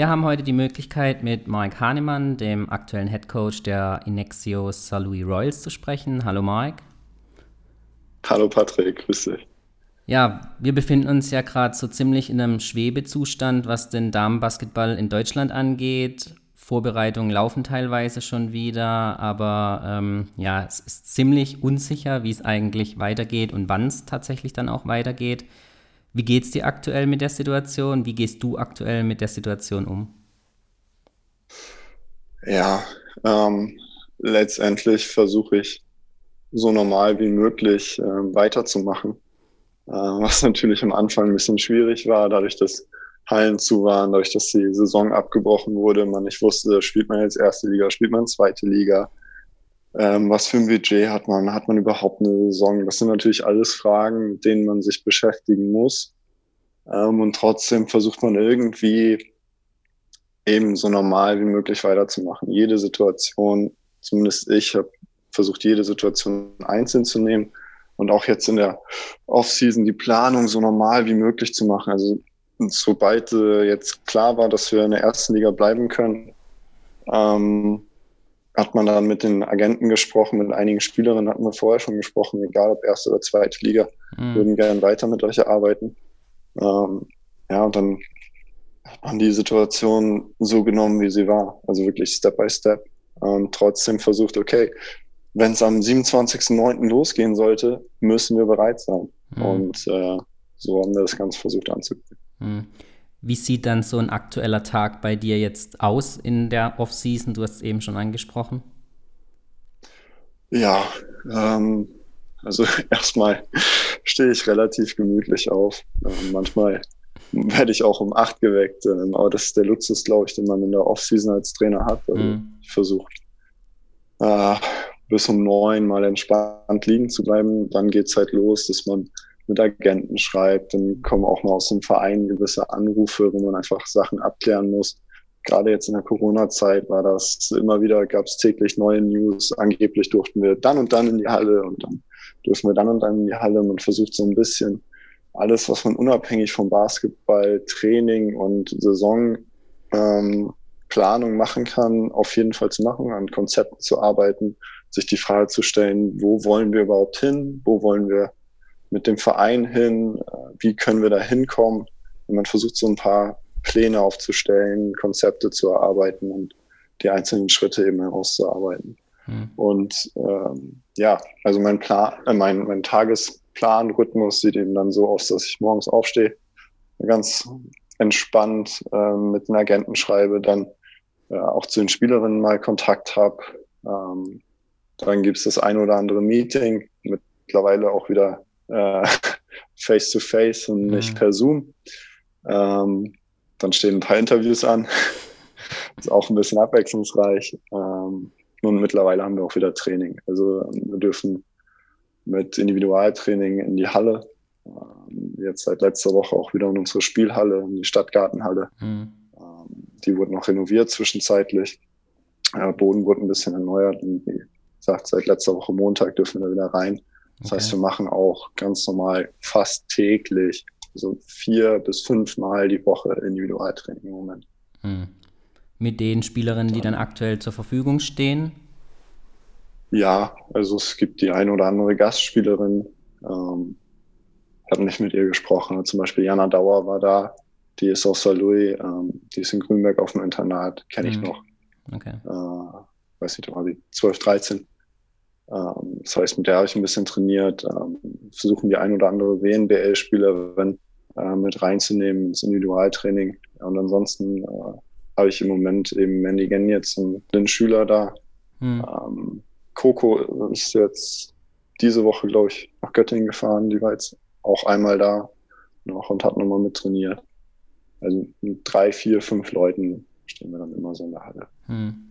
Wir haben heute die Möglichkeit, mit Mike Hahnemann, dem aktuellen Head Coach der Inexio St. Louis Royals, zu sprechen. Hallo Mike. Hallo Patrick, grüß dich. Ja, wir befinden uns ja gerade so ziemlich in einem Schwebezustand, was den Damenbasketball in Deutschland angeht. Vorbereitungen laufen teilweise schon wieder, aber ähm, ja, es ist ziemlich unsicher, wie es eigentlich weitergeht und wann es tatsächlich dann auch weitergeht. Wie geht es dir aktuell mit der Situation? Wie gehst du aktuell mit der Situation um? Ja, ähm, letztendlich versuche ich so normal wie möglich äh, weiterzumachen. Äh, was natürlich am Anfang ein bisschen schwierig war, dadurch, dass Hallen zu waren, dadurch, dass die Saison abgebrochen wurde, man nicht wusste, spielt man jetzt erste Liga, spielt man zweite Liga, ähm, was für ein Budget hat man, hat man überhaupt eine Saison? Das sind natürlich alles Fragen, mit denen man sich beschäftigen muss. Ähm, und trotzdem versucht man irgendwie eben so normal wie möglich weiterzumachen. Jede Situation, zumindest ich habe versucht, jede Situation einzeln zu nehmen und auch jetzt in der Offseason die Planung so normal wie möglich zu machen. Also sobald äh, jetzt klar war, dass wir in der ersten Liga bleiben können, ähm, hat man dann mit den Agenten gesprochen, mit einigen Spielerinnen hatten wir vorher schon gesprochen, egal ob erste oder zweite Liga, mhm. würden gerne weiter mit euch arbeiten. Ähm, ja, und dann hat man die Situation so genommen, wie sie war, also wirklich Step by Step. Und trotzdem versucht, okay, wenn es am 27.09. losgehen sollte, müssen wir bereit sein. Mhm. Und äh, so haben wir das Ganze versucht anzugehen. Mhm. Wie sieht dann so ein aktueller Tag bei dir jetzt aus in der Off-Season? Du hast es eben schon angesprochen. Ja, ähm, also erstmal stehe ich relativ gemütlich auf. Ähm, manchmal werde ich auch um acht geweckt, ähm, aber das ist der Luxus, glaube ich, den man in der Off-Season als Trainer hat. Also mhm. ich versuche äh, bis um neun mal entspannt liegen zu bleiben. Dann geht es halt los, dass man mit Agenten schreibt. Dann kommen auch mal aus dem Verein gewisse Anrufe, wo man einfach Sachen abklären muss. Gerade jetzt in der Corona-Zeit war das immer wieder, gab es täglich neue News. Angeblich durften wir dann und dann in die Halle und dann dürfen wir dann und dann in die Halle. Man versucht so ein bisschen alles, was man unabhängig vom Basketball, Training und Saisonplanung ähm, machen kann, auf jeden Fall zu machen, an Konzepten zu arbeiten, sich die Frage zu stellen, wo wollen wir überhaupt hin, wo wollen wir mit dem Verein hin, wie können wir da hinkommen. Und man versucht so ein paar Pläne aufzustellen, Konzepte zu erarbeiten und die einzelnen Schritte eben herauszuarbeiten. Hm. Und ähm, ja, also mein Plan, äh, mein, mein Tagesplanrhythmus sieht eben dann so aus, dass ich morgens aufstehe, ganz entspannt äh, mit den Agenten schreibe, dann äh, auch zu den Spielerinnen mal Kontakt habe. Ähm, dann gibt es das ein oder andere Meeting, mittlerweile auch wieder äh, face to face und nicht mhm. per Zoom. Ähm, dann stehen ein paar Interviews an. ist auch ein bisschen abwechslungsreich. Ähm, und mittlerweile haben wir auch wieder Training. Also wir dürfen mit Individualtraining in die Halle. Ähm, jetzt seit letzter Woche auch wieder in unsere Spielhalle, in die Stadtgartenhalle. Mhm. Ähm, die wurden noch renoviert zwischenzeitlich. Der Boden wurde ein bisschen erneuert. Und wie gesagt, seit letzter Woche Montag dürfen wir wieder rein. Das okay. heißt, wir machen auch ganz normal fast täglich, so vier bis fünf Mal die Woche Individualtraining im Moment. Hm. Mit den Spielerinnen, die dann aktuell zur Verfügung stehen? Ja, also es gibt die eine oder andere Gastspielerin. Ähm, ich habe nicht mit ihr gesprochen. Zum Beispiel Jana Dauer war da. Die ist aus. Louis. Ähm, die ist in Grünberg auf dem Internat. Kenne ich hm. noch. Okay. Äh, weiß nicht, da war sie 12, 13. Ähm, das heißt, mit der habe ich ein bisschen trainiert, ähm, versuchen die ein oder andere WNBL-Spielerin äh, mit reinzunehmen ins Individualtraining. Und ansonsten äh, habe ich im Moment eben Mandy Gen jetzt einen Schüler da. Hm. Ähm, Coco ist jetzt diese Woche, glaube ich, nach Göttingen gefahren. Die war jetzt auch einmal da noch und hat nochmal mit trainiert. Also mit drei, vier, fünf Leuten stehen wir dann immer so in der Halle. Hm.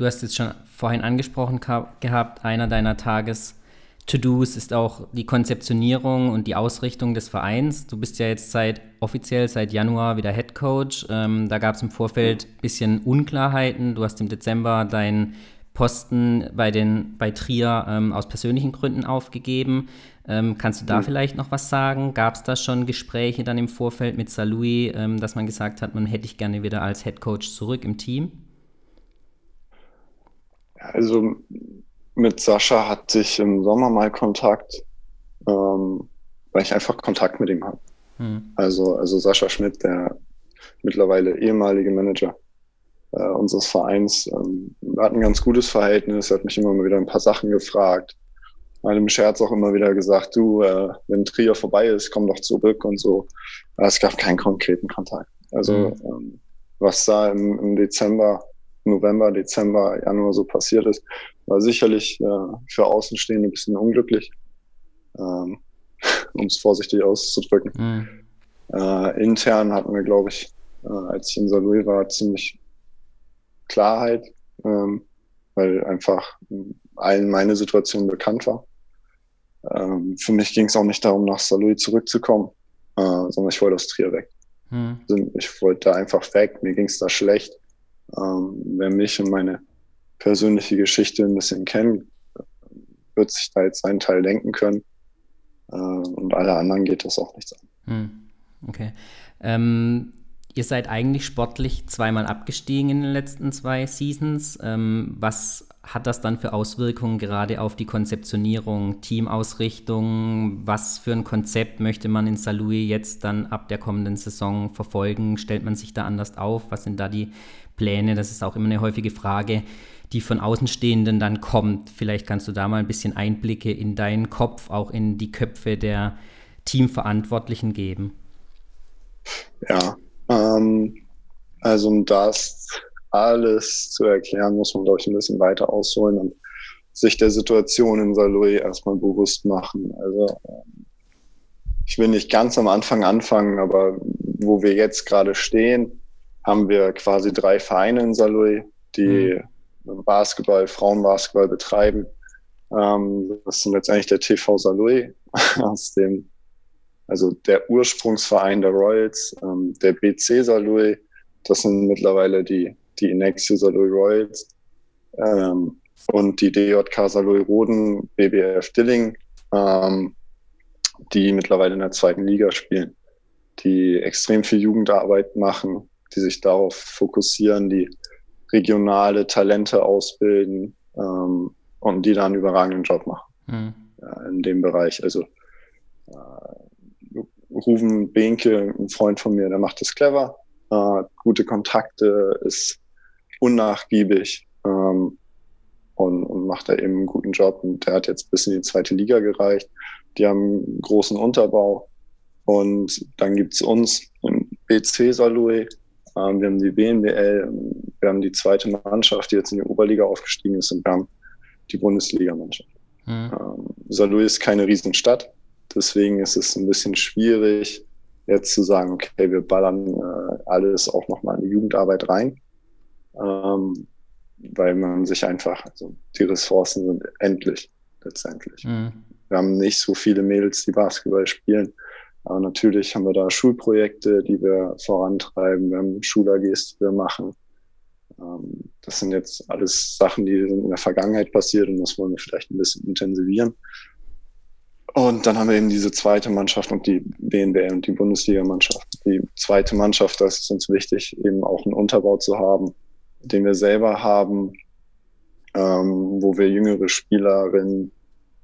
Du hast es schon vorhin angesprochen gehabt, einer deiner Tages-To-Dos ist auch die Konzeptionierung und die Ausrichtung des Vereins. Du bist ja jetzt seit offiziell seit Januar wieder Head Coach. Ähm, da gab es im Vorfeld ein bisschen Unklarheiten. Du hast im Dezember deinen Posten bei, den, bei Trier ähm, aus persönlichen Gründen aufgegeben. Ähm, kannst du da mhm. vielleicht noch was sagen? Gab es da schon Gespräche dann im Vorfeld mit Salui, ähm, dass man gesagt hat, man hätte ich gerne wieder als Head Coach zurück im Team? Also mit Sascha hatte ich im Sommer mal Kontakt, ähm, weil ich einfach Kontakt mit ihm habe. Mhm. Also, also Sascha Schmidt, der mittlerweile ehemalige Manager äh, unseres Vereins, ähm, hat ein ganz gutes Verhältnis, hat mich immer mal wieder ein paar Sachen gefragt im Scherz auch immer wieder gesagt, du, äh, wenn Trier vorbei ist, komm doch zurück und so. Es gab keinen konkreten Kontakt. Also mhm. ähm, was da im, im, Dezember, November, Dezember, Januar so passiert ist, war sicherlich äh, für Außenstehende ein bisschen unglücklich, ähm, um es vorsichtig auszudrücken. Mhm. Äh, intern hatten wir, glaube ich, äh, als ich in Saarlouis war, ziemlich Klarheit, ähm, weil einfach allen meine Situation bekannt war. Ähm, für mich ging es auch nicht darum, nach Saarlouis zurückzukommen, äh, sondern ich wollte aus Trier weg. Hm. Also ich wollte da einfach weg, mir ging es da schlecht. Ähm, wer mich und meine persönliche Geschichte ein bisschen kennt, wird sich da jetzt seinen Teil denken können. Äh, und alle anderen geht das auch nichts an. Hm. Okay. Ähm, ihr seid eigentlich sportlich zweimal abgestiegen in den letzten zwei Seasons. Ähm, was hat das dann für Auswirkungen gerade auf die Konzeptionierung, Teamausrichtung? Was für ein Konzept möchte man in Saarlouis jetzt dann ab der kommenden Saison verfolgen? Stellt man sich da anders auf? Was sind da die Pläne? Das ist auch immer eine häufige Frage, die von Außenstehenden dann kommt. Vielleicht kannst du da mal ein bisschen Einblicke in deinen Kopf, auch in die Köpfe der Teamverantwortlichen geben. Ja, ähm, also um das alles zu erklären, muss man, glaube ich, ein bisschen weiter ausholen und sich der Situation in Saarlouis erstmal bewusst machen. Also ähm, ich will nicht ganz am Anfang anfangen, aber wo wir jetzt gerade stehen, haben wir quasi drei Vereine in Saarlouis, die mhm. Basketball, Frauenbasketball betreiben. Ähm, das sind letztendlich der TV Saarlouis aus dem, also der Ursprungsverein der Royals, ähm, der BC Saarlouis, das sind mittlerweile die die Inexio Saloy Royals ähm, und die DJK Saloy Roden, BBF Dilling, ähm, die mittlerweile in der zweiten Liga spielen, die extrem viel Jugendarbeit machen, die sich darauf fokussieren, die regionale Talente ausbilden ähm, und die da einen überragenden Job machen mhm. ja, in dem Bereich. Also äh, Ruven Behnke, ein Freund von mir, der macht das clever, äh, gute Kontakte, ist unnachgiebig ähm, und, und macht da eben einen guten Job. Und der hat jetzt bis in die zweite Liga gereicht. Die haben einen großen Unterbau. Und dann gibt's uns im BC Salui. Ähm, wir haben die BNBL. Wir haben die zweite Mannschaft, die jetzt in die Oberliga aufgestiegen ist. Und wir haben die Bundesligamannschaft. Mhm. Ähm, Salui ist keine Riesenstadt. Deswegen ist es ein bisschen schwierig, jetzt zu sagen, okay, wir ballern äh, alles auch nochmal in die Jugendarbeit rein ähm, weil man sich einfach, also die Ressourcen sind endlich letztendlich. Mhm. Wir haben nicht so viele Mädels, die Basketball spielen. Aber natürlich haben wir da Schulprojekte, die wir vorantreiben. Wir haben Schul-AGs, die wir machen. Ähm, das sind jetzt alles Sachen, die sind in der Vergangenheit passiert und das wollen wir vielleicht ein bisschen intensivieren. Und dann haben wir eben diese zweite Mannschaft und die BNBL und die Bundesligamannschaft. Die zweite Mannschaft, das ist uns wichtig, eben auch einen Unterbau zu haben, den wir selber haben, ähm, wo wir jüngere Spielerinnen,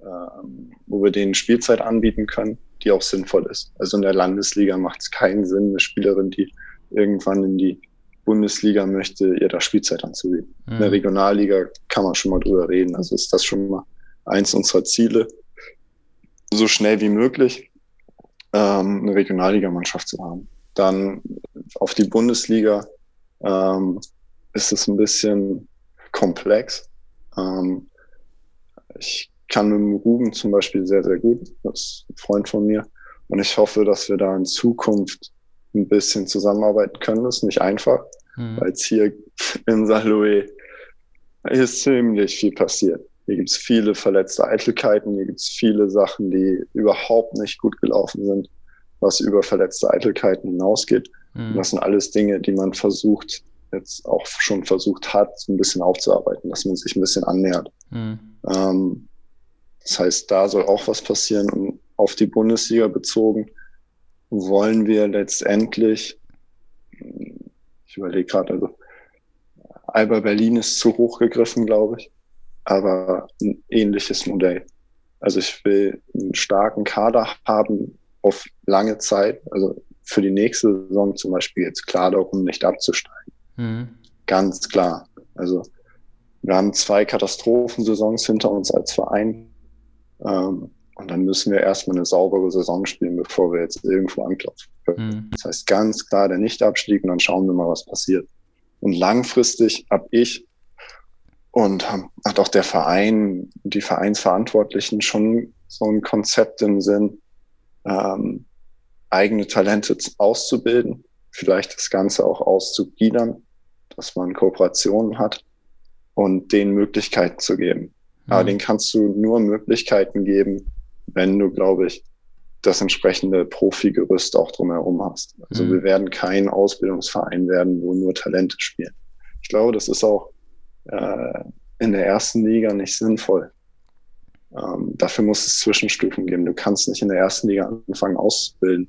ähm, wo wir denen Spielzeit anbieten können, die auch sinnvoll ist. Also in der Landesliga macht es keinen Sinn, eine Spielerin, die irgendwann in die Bundesliga möchte, ihr da Spielzeit anzubieten. Mhm. In der Regionalliga kann man schon mal drüber reden. Also ist das schon mal eins unserer Ziele, so schnell wie möglich ähm, eine Regionalligamannschaft zu haben. Dann auf die Bundesliga ähm, ist es ein bisschen komplex. Ähm, ich kann mit dem Ruben zum Beispiel sehr, sehr gut. Das ist ein Freund von mir. Und ich hoffe, dass wir da in Zukunft ein bisschen zusammenarbeiten können. Das ist nicht einfach, mhm. weil es hier in Saarlouis ist ziemlich viel passiert. Hier gibt es viele verletzte Eitelkeiten, hier gibt es viele Sachen, die überhaupt nicht gut gelaufen sind, was über verletzte Eitelkeiten hinausgeht. Mhm. das sind alles Dinge, die man versucht jetzt auch schon versucht hat, so ein bisschen aufzuarbeiten, dass man sich ein bisschen annähert. Mhm. Ähm, das heißt, da soll auch was passieren und auf die Bundesliga bezogen, wollen wir letztendlich, ich überlege gerade, also Alba Berlin ist zu hoch gegriffen, glaube ich, aber ein ähnliches Modell. Also ich will einen starken Kader haben auf lange Zeit, also für die nächste Saison zum Beispiel jetzt klar darum, nicht abzusteigen. Mhm. Ganz klar. Also wir haben zwei Katastrophensaisons hinter uns als Verein. Ähm, und dann müssen wir erstmal eine saubere Saison spielen, bevor wir jetzt irgendwo anklopfen können. Mhm. Das heißt ganz klar der Nichtabstieg und dann schauen wir mal, was passiert. Und langfristig habe ich und hat auch der Verein, die Vereinsverantwortlichen schon so ein Konzept im Sinn, ähm, eigene Talente auszubilden, vielleicht das Ganze auch auszugliedern, dass man Kooperationen hat und denen Möglichkeiten zu geben. Mhm. Aber denen kannst du nur Möglichkeiten geben, wenn du, glaube ich, das entsprechende Profi-Gerüst auch drumherum hast. Also mhm. wir werden kein Ausbildungsverein werden, wo nur Talente spielen. Ich glaube, das ist auch äh, in der ersten Liga nicht sinnvoll. Ähm, dafür muss es Zwischenstufen geben. Du kannst nicht in der ersten Liga anfangen auszubilden,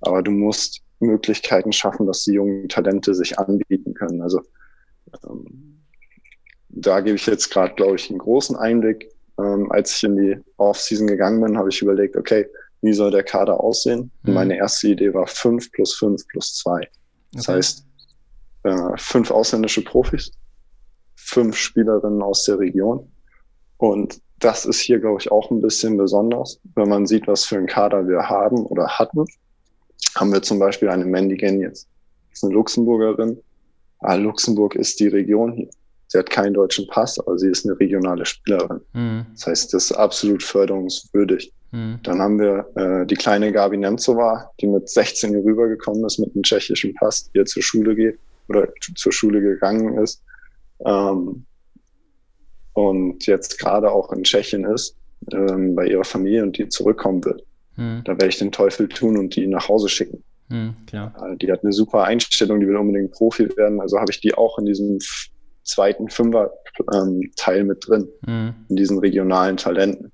aber du musst Möglichkeiten schaffen, dass die jungen Talente sich anbieten können. Also ähm, da gebe ich jetzt gerade, glaube ich, einen großen Einblick. Ähm, als ich in die Offseason gegangen bin, habe ich überlegt, okay, wie soll der Kader aussehen? Mhm. Meine erste Idee war fünf plus fünf plus zwei. Das okay. heißt, äh, fünf ausländische Profis, fünf Spielerinnen aus der Region. Und das ist hier, glaube ich, auch ein bisschen besonders, wenn man sieht, was für einen Kader wir haben oder hatten. Haben wir zum Beispiel eine Mandy jetzt. Das ist eine Luxemburgerin. Ah, Luxemburg ist die Region hier. Sie hat keinen deutschen Pass, aber sie ist eine regionale Spielerin. Mhm. Das heißt, das ist absolut förderungswürdig. Mhm. Dann haben wir äh, die kleine Gabi Nemcova, die mit 16 hier rübergekommen ist mit einem tschechischen Pass, die jetzt zur Schule geht oder zur Schule gegangen ist. Ähm, und jetzt gerade auch in Tschechien ist, ähm, bei ihrer Familie und die zurückkommen wird. Mhm. Da werde ich den Teufel tun und die nach Hause schicken. Klar. Äh, die hat eine super Einstellung, die will unbedingt Profi werden. Also habe ich die auch in diesem zweiten Fünfer-Teil ähm, mit drin, mhm. in diesen regionalen Talenten.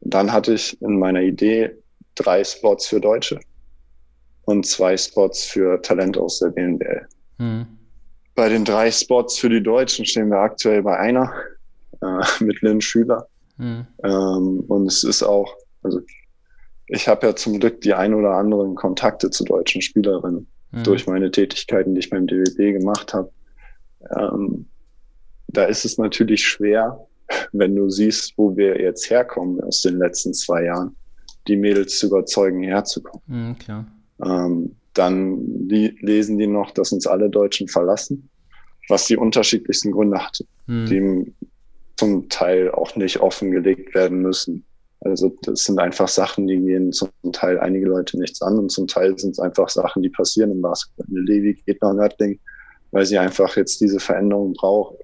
Und dann hatte ich in meiner Idee drei Spots für Deutsche und zwei Spots für Talente aus der BNBL. Bei den drei Spots für die Deutschen stehen wir aktuell bei einer äh, mit Lynn Schüler. Mhm. Ähm, und es ist auch, also ich habe ja zum Glück die ein oder anderen Kontakte zu deutschen Spielerinnen mhm. durch meine Tätigkeiten, die ich beim DWB gemacht habe. Ähm, da ist es natürlich schwer, wenn du siehst, wo wir jetzt herkommen aus den letzten zwei Jahren, die Mädels zu überzeugen, herzukommen. Mhm. Ähm, dann lesen die noch, dass uns alle Deutschen verlassen, was die unterschiedlichsten Gründe hatte, mhm. die zum Teil auch nicht offengelegt werden müssen. Also das sind einfach Sachen, die gehen zum Teil einige Leute nichts an und zum Teil sind es einfach Sachen, die passieren im Basketball. Eine Levi geht nach Nördling, weil sie einfach jetzt diese Veränderung braucht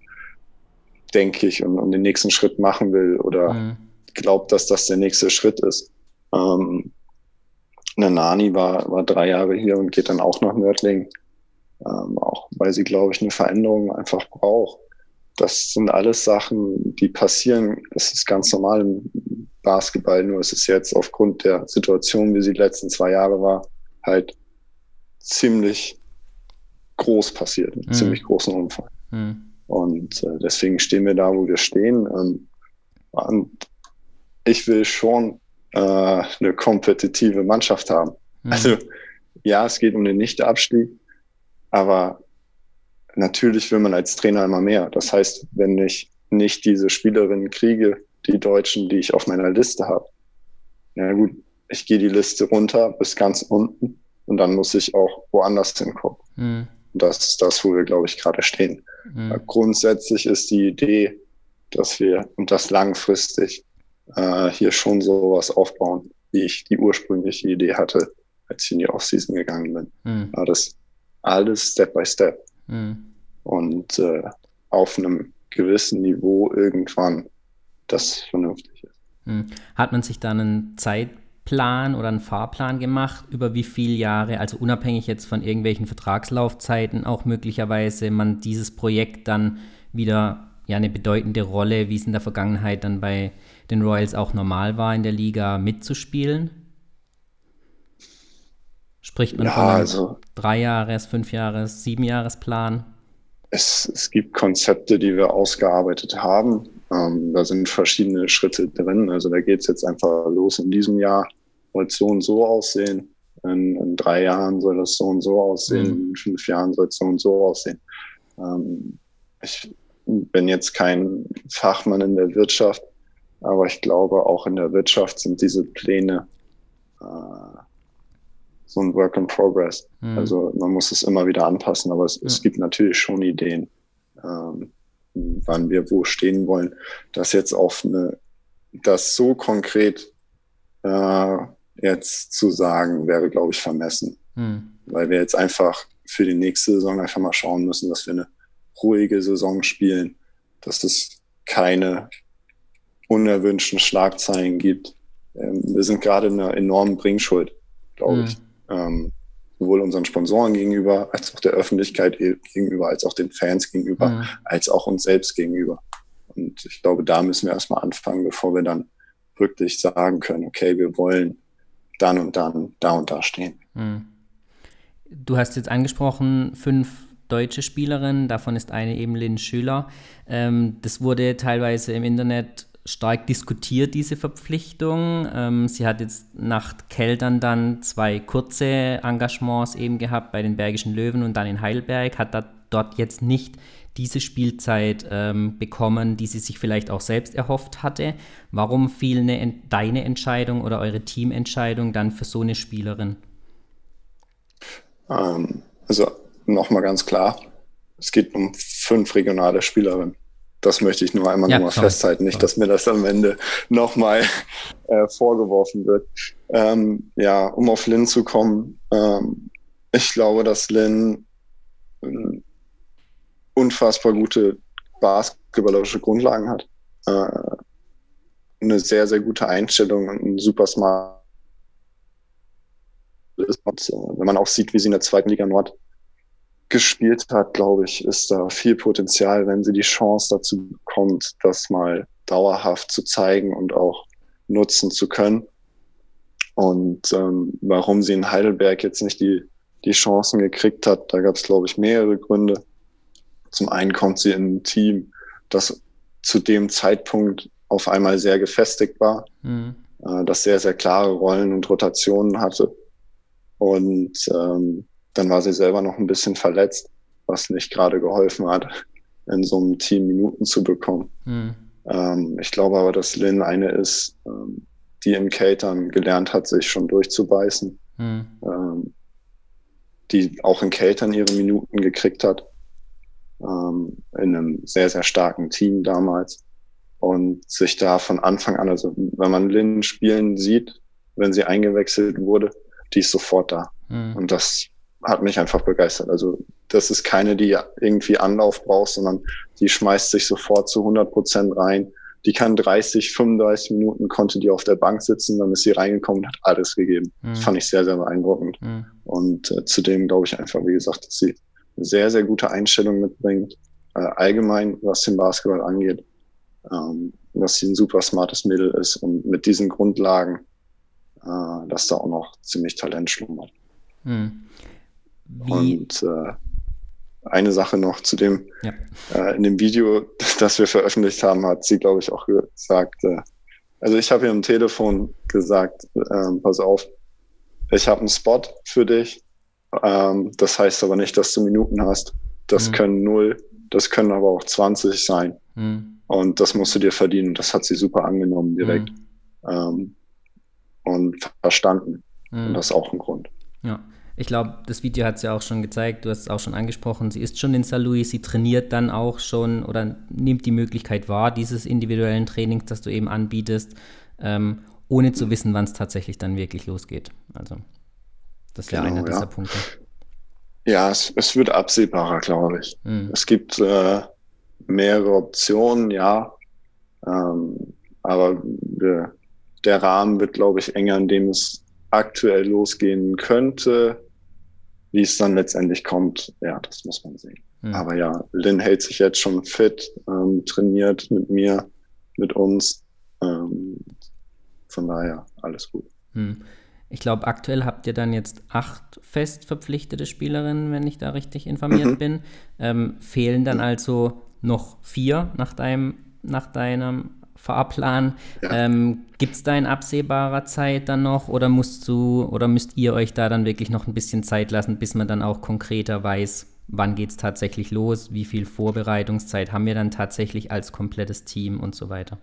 denke ich, und, und den nächsten Schritt machen will oder mhm. glaubt, dass das der nächste Schritt ist. Ähm, eine Nani war, war drei Jahre hier und geht dann auch nach Nördling, ähm, auch weil sie, glaube ich, eine Veränderung einfach braucht. Das sind alles Sachen, die passieren. Das ist ganz normal im Basketball, nur es ist jetzt aufgrund der Situation, wie sie die letzten zwei Jahre war, halt ziemlich groß passiert, mhm. ziemlich großen Umfang. Mhm. Und äh, deswegen stehen wir da, wo wir stehen. Ähm, und ich will schon äh, eine kompetitive Mannschaft haben. Mhm. Also ja, es geht um den Nichtabstieg, aber natürlich will man als Trainer immer mehr. Das heißt, wenn ich nicht diese Spielerinnen kriege, die Deutschen, die ich auf meiner Liste habe, na gut, ich gehe die Liste runter bis ganz unten und dann muss ich auch woanders hingucken. Mhm. Das ist das, wo wir, glaube ich, gerade stehen. Mhm. Grundsätzlich ist die Idee, dass wir und das langfristig äh, hier schon sowas aufbauen, wie ich die ursprüngliche Idee hatte, als ich in die Offseason gegangen bin. Mhm. War das alles Step by Step. Mhm. Und äh, auf einem gewissen Niveau irgendwann das vernünftig ist. Mhm. Hat man sich da einen Zeit Plan oder einen Fahrplan gemacht, über wie viele Jahre, also unabhängig jetzt von irgendwelchen Vertragslaufzeiten, auch möglicherweise man dieses Projekt dann wieder ja eine bedeutende Rolle, wie es in der Vergangenheit dann bei den Royals auch normal war, in der Liga mitzuspielen? Spricht man ja, von einem also, Drei-Jahres-, Fünf-Jahres-, Sieben-Jahres-Plan? Es, es gibt Konzepte, die wir ausgearbeitet haben. Ähm, da sind verschiedene Schritte drin. Also da geht es jetzt einfach los in diesem Jahr, soll es so und so aussehen. In, in, drei Jahren soll das so und so aussehen. Mhm. In fünf Jahren soll es so und so aussehen. Ähm, ich bin jetzt kein Fachmann in der Wirtschaft, aber ich glaube, auch in der Wirtschaft sind diese Pläne äh, so ein Work in Progress. Mhm. Also man muss es immer wieder anpassen, aber es, ja. es gibt natürlich schon Ideen, ähm, wann wir wo stehen wollen. Das jetzt auf eine, das so konkret äh, jetzt zu sagen, wäre, glaube ich, vermessen. Mhm. Weil wir jetzt einfach für die nächste Saison einfach mal schauen müssen, dass wir eine ruhige Saison spielen, dass es keine unerwünschten Schlagzeilen gibt. Ähm, wir sind gerade in einer enormen Bringschuld, glaube mhm. ich. Ähm, sowohl unseren Sponsoren gegenüber, als auch der Öffentlichkeit gegenüber, als auch den Fans gegenüber, mhm. als auch uns selbst gegenüber. Und ich glaube, da müssen wir erstmal anfangen, bevor wir dann wirklich sagen können, okay, wir wollen dann und dann da und da stehen. Mhm. Du hast jetzt angesprochen, fünf deutsche Spielerinnen, davon ist eine eben Lynn Schüler. Ähm, das wurde teilweise im Internet stark diskutiert, diese Verpflichtung. Ähm, sie hat jetzt nach Keltern dann zwei kurze Engagements eben gehabt bei den Bergischen Löwen und dann in Heidelberg, hat da dort jetzt nicht diese Spielzeit ähm, bekommen, die sie sich vielleicht auch selbst erhofft hatte. Warum fiel eine, deine Entscheidung oder eure Teamentscheidung dann für so eine Spielerin? Ähm, also nochmal ganz klar, es geht um fünf regionale Spielerinnen. Das möchte ich nur einmal ja, nochmal festhalten, nicht, dass mir das am Ende nochmal äh, vorgeworfen wird. Ähm, ja, um auf Lynn zu kommen, ähm, ich glaube, dass Lynn äh, unfassbar gute basketballerische Grundlagen hat. Äh, eine sehr, sehr gute Einstellung und ein super smart und, äh, wenn man auch sieht, wie sie in der zweiten Liga Nord gespielt hat, glaube ich, ist da viel Potenzial, wenn sie die Chance dazu bekommt, das mal dauerhaft zu zeigen und auch nutzen zu können. Und ähm, warum sie in Heidelberg jetzt nicht die, die Chancen gekriegt hat, da gab es, glaube ich, mehrere Gründe. Zum einen kommt sie in ein Team, das zu dem Zeitpunkt auf einmal sehr gefestigt war, mhm. äh, das sehr, sehr klare Rollen und Rotationen hatte. Und ähm, dann war sie selber noch ein bisschen verletzt, was nicht gerade geholfen hat, in so einem Team Minuten zu bekommen. Mhm. Ähm, ich glaube aber, dass Lynn eine ist, ähm, die im Catern gelernt hat, sich schon durchzubeißen, mhm. ähm, die auch in Catern ihre Minuten gekriegt hat, ähm, in einem sehr, sehr starken Team damals und sich da von Anfang an, also wenn man Lynn spielen sieht, wenn sie eingewechselt wurde, die ist sofort da. Mhm. Und das hat mich einfach begeistert. Also das ist keine, die irgendwie Anlauf braucht, sondern die schmeißt sich sofort zu 100 Prozent rein. Die kann 30, 35 Minuten, konnte die auf der Bank sitzen, dann ist sie reingekommen und hat alles gegeben. Mhm. Das fand ich sehr, sehr beeindruckend. Mhm. Und äh, zudem glaube ich einfach, wie gesagt, dass sie eine sehr, sehr gute Einstellung mitbringt, äh, allgemein, was den Basketball angeht, ähm, dass sie ein super smartes Mittel ist und mit diesen Grundlagen, äh, dass da auch noch ziemlich Talent schlummert. Mhm. Wie? Und äh, eine Sache noch zu dem, ja. äh, in dem Video, das wir veröffentlicht haben, hat sie, glaube ich, auch gesagt, äh, also ich habe ihr am Telefon gesagt, äh, pass auf, ich habe einen Spot für dich. Ähm, das heißt aber nicht, dass du Minuten hast. Das mhm. können null, das können aber auch 20 sein. Mhm. Und das musst du dir verdienen. Das hat sie super angenommen direkt. Mhm. Ähm, und verstanden. Und mhm. das ist auch ein Grund. Ja. Ich glaube, das Video hat es ja auch schon gezeigt, du hast es auch schon angesprochen, sie ist schon in St. Louis, sie trainiert dann auch schon oder nimmt die Möglichkeit wahr, dieses individuellen Trainings, das du eben anbietest, ähm, ohne zu wissen, wann es tatsächlich dann wirklich losgeht. Also, das wäre genau, einer dieser ja. Punkte. Ja, es, es wird absehbarer, glaube ich. Mhm. Es gibt äh, mehrere Optionen, ja. Ähm, aber der, der Rahmen wird, glaube ich, enger, in dem es aktuell losgehen könnte. Wie es dann letztendlich kommt, ja, das muss man sehen. Mhm. Aber ja, Lynn hält sich jetzt schon fit, ähm, trainiert mit mir, mit uns. Ähm, von daher alles gut. Mhm. Ich glaube, aktuell habt ihr dann jetzt acht fest verpflichtete Spielerinnen, wenn ich da richtig informiert mhm. bin. Ähm, fehlen dann also noch vier nach deinem, nach deinem Fahrplan. Ja. Ähm, Gibt es da in absehbarer Zeit dann noch oder musst du oder müsst ihr euch da dann wirklich noch ein bisschen Zeit lassen, bis man dann auch konkreter weiß, wann geht es tatsächlich los, wie viel Vorbereitungszeit haben wir dann tatsächlich als komplettes Team und so weiter?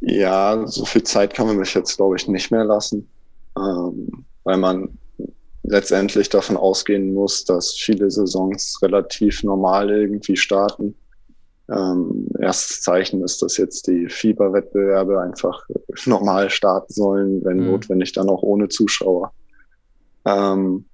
Ja, so viel Zeit kann man sich jetzt, glaube ich, nicht mehr lassen, ähm, weil man letztendlich davon ausgehen muss, dass viele Saisons relativ normal irgendwie starten. Ähm, erstes Zeichen ist, dass jetzt die Fieberwettbewerbe einfach normal starten sollen, wenn mhm. notwendig dann auch ohne Zuschauer. Ähm,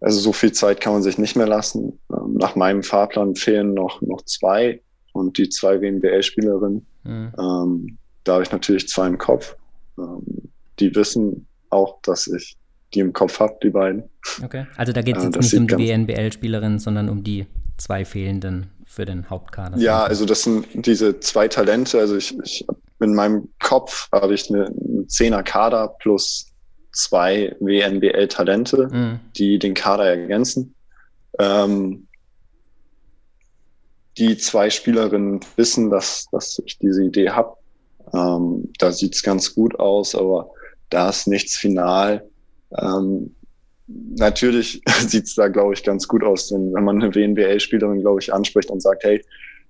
also so viel Zeit kann man sich nicht mehr lassen. Ähm, nach meinem Fahrplan fehlen noch, noch zwei und die zwei WNBL-Spielerinnen. Mhm. Ähm, da habe ich natürlich zwei im Kopf. Ähm, die wissen auch, dass ich die im Kopf habe, die beiden. Okay. Also da geht es äh, jetzt nicht um die WNBL-Spielerinnen, sondern um die zwei fehlenden für den Hauptkader. Ja, also das sind diese zwei Talente. Also ich, ich in meinem Kopf habe ich eine, einen Zehner-Kader plus zwei WNBL-Talente, mhm. die den Kader ergänzen. Ähm, die zwei Spielerinnen wissen, dass, dass ich diese Idee habe. Ähm, da sieht's ganz gut aus, aber da ist nichts final. Ähm, natürlich sieht's da, glaube ich, ganz gut aus, denn wenn man eine WNBL-Spielerin, glaube ich, anspricht und sagt, hey,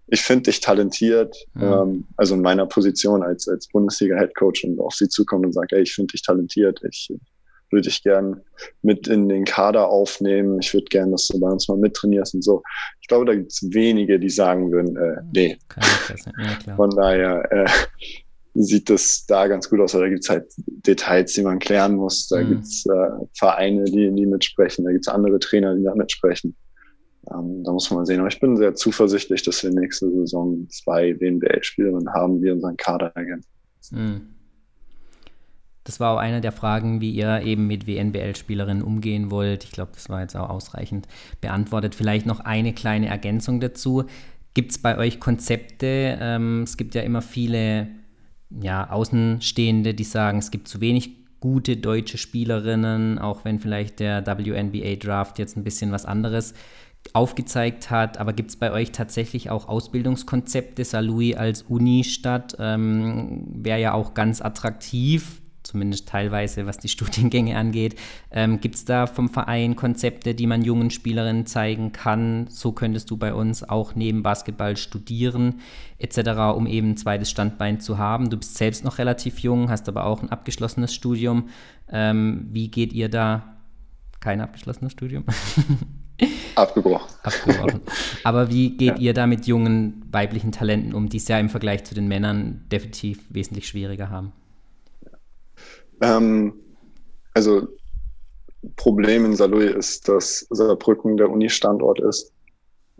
ich finde dich talentiert, mhm. ähm, also in meiner Position als, als Bundesliga-Headcoach und auf sie zukommt und sagt, hey, ich finde dich talentiert, ich würde ich gern mit in den Kader aufnehmen, ich würde gern, dass du bei uns mal mittrainierst und so. Ich glaube, da gibt es wenige, die sagen würden, äh, nee. Ja, Von daher äh, sieht das da ganz gut aus, aber da gibt es halt Details, die man klären muss, da mhm. gibt es äh, Vereine, die, die mitsprechen, da gibt es andere Trainer, die da mitsprechen. Ähm, da muss man sehen. Aber ich bin sehr zuversichtlich, dass wir nächste Saison zwei WNBL-Spielerinnen haben, die unseren Kader ergänzen. Mhm. Das war auch eine der Fragen, wie ihr eben mit WNBL-Spielerinnen umgehen wollt. Ich glaube, das war jetzt auch ausreichend beantwortet. Vielleicht noch eine kleine Ergänzung dazu. Gibt es bei euch Konzepte? Ähm, es gibt ja immer viele ja, Außenstehende, die sagen, es gibt zu wenig gute deutsche Spielerinnen, auch wenn vielleicht der WNBA-Draft jetzt ein bisschen was anderes aufgezeigt hat. Aber gibt es bei euch tatsächlich auch Ausbildungskonzepte? Saarlouis als Unistadt ähm, wäre ja auch ganz attraktiv, zumindest teilweise, was die Studiengänge angeht. Ähm, Gibt es da vom Verein Konzepte, die man jungen Spielerinnen zeigen kann? So könntest du bei uns auch neben Basketball studieren, etc., um eben ein zweites Standbein zu haben. Du bist selbst noch relativ jung, hast aber auch ein abgeschlossenes Studium. Ähm, wie geht ihr da? Kein abgeschlossenes Studium? Abgebrochen. Abgebrochen. Aber wie geht ja. ihr da mit jungen weiblichen Talenten um, die es ja im Vergleich zu den Männern definitiv wesentlich schwieriger haben? Ähm, also Problem in Saarlouis ist, dass Saarbrücken der Uni-Standort ist.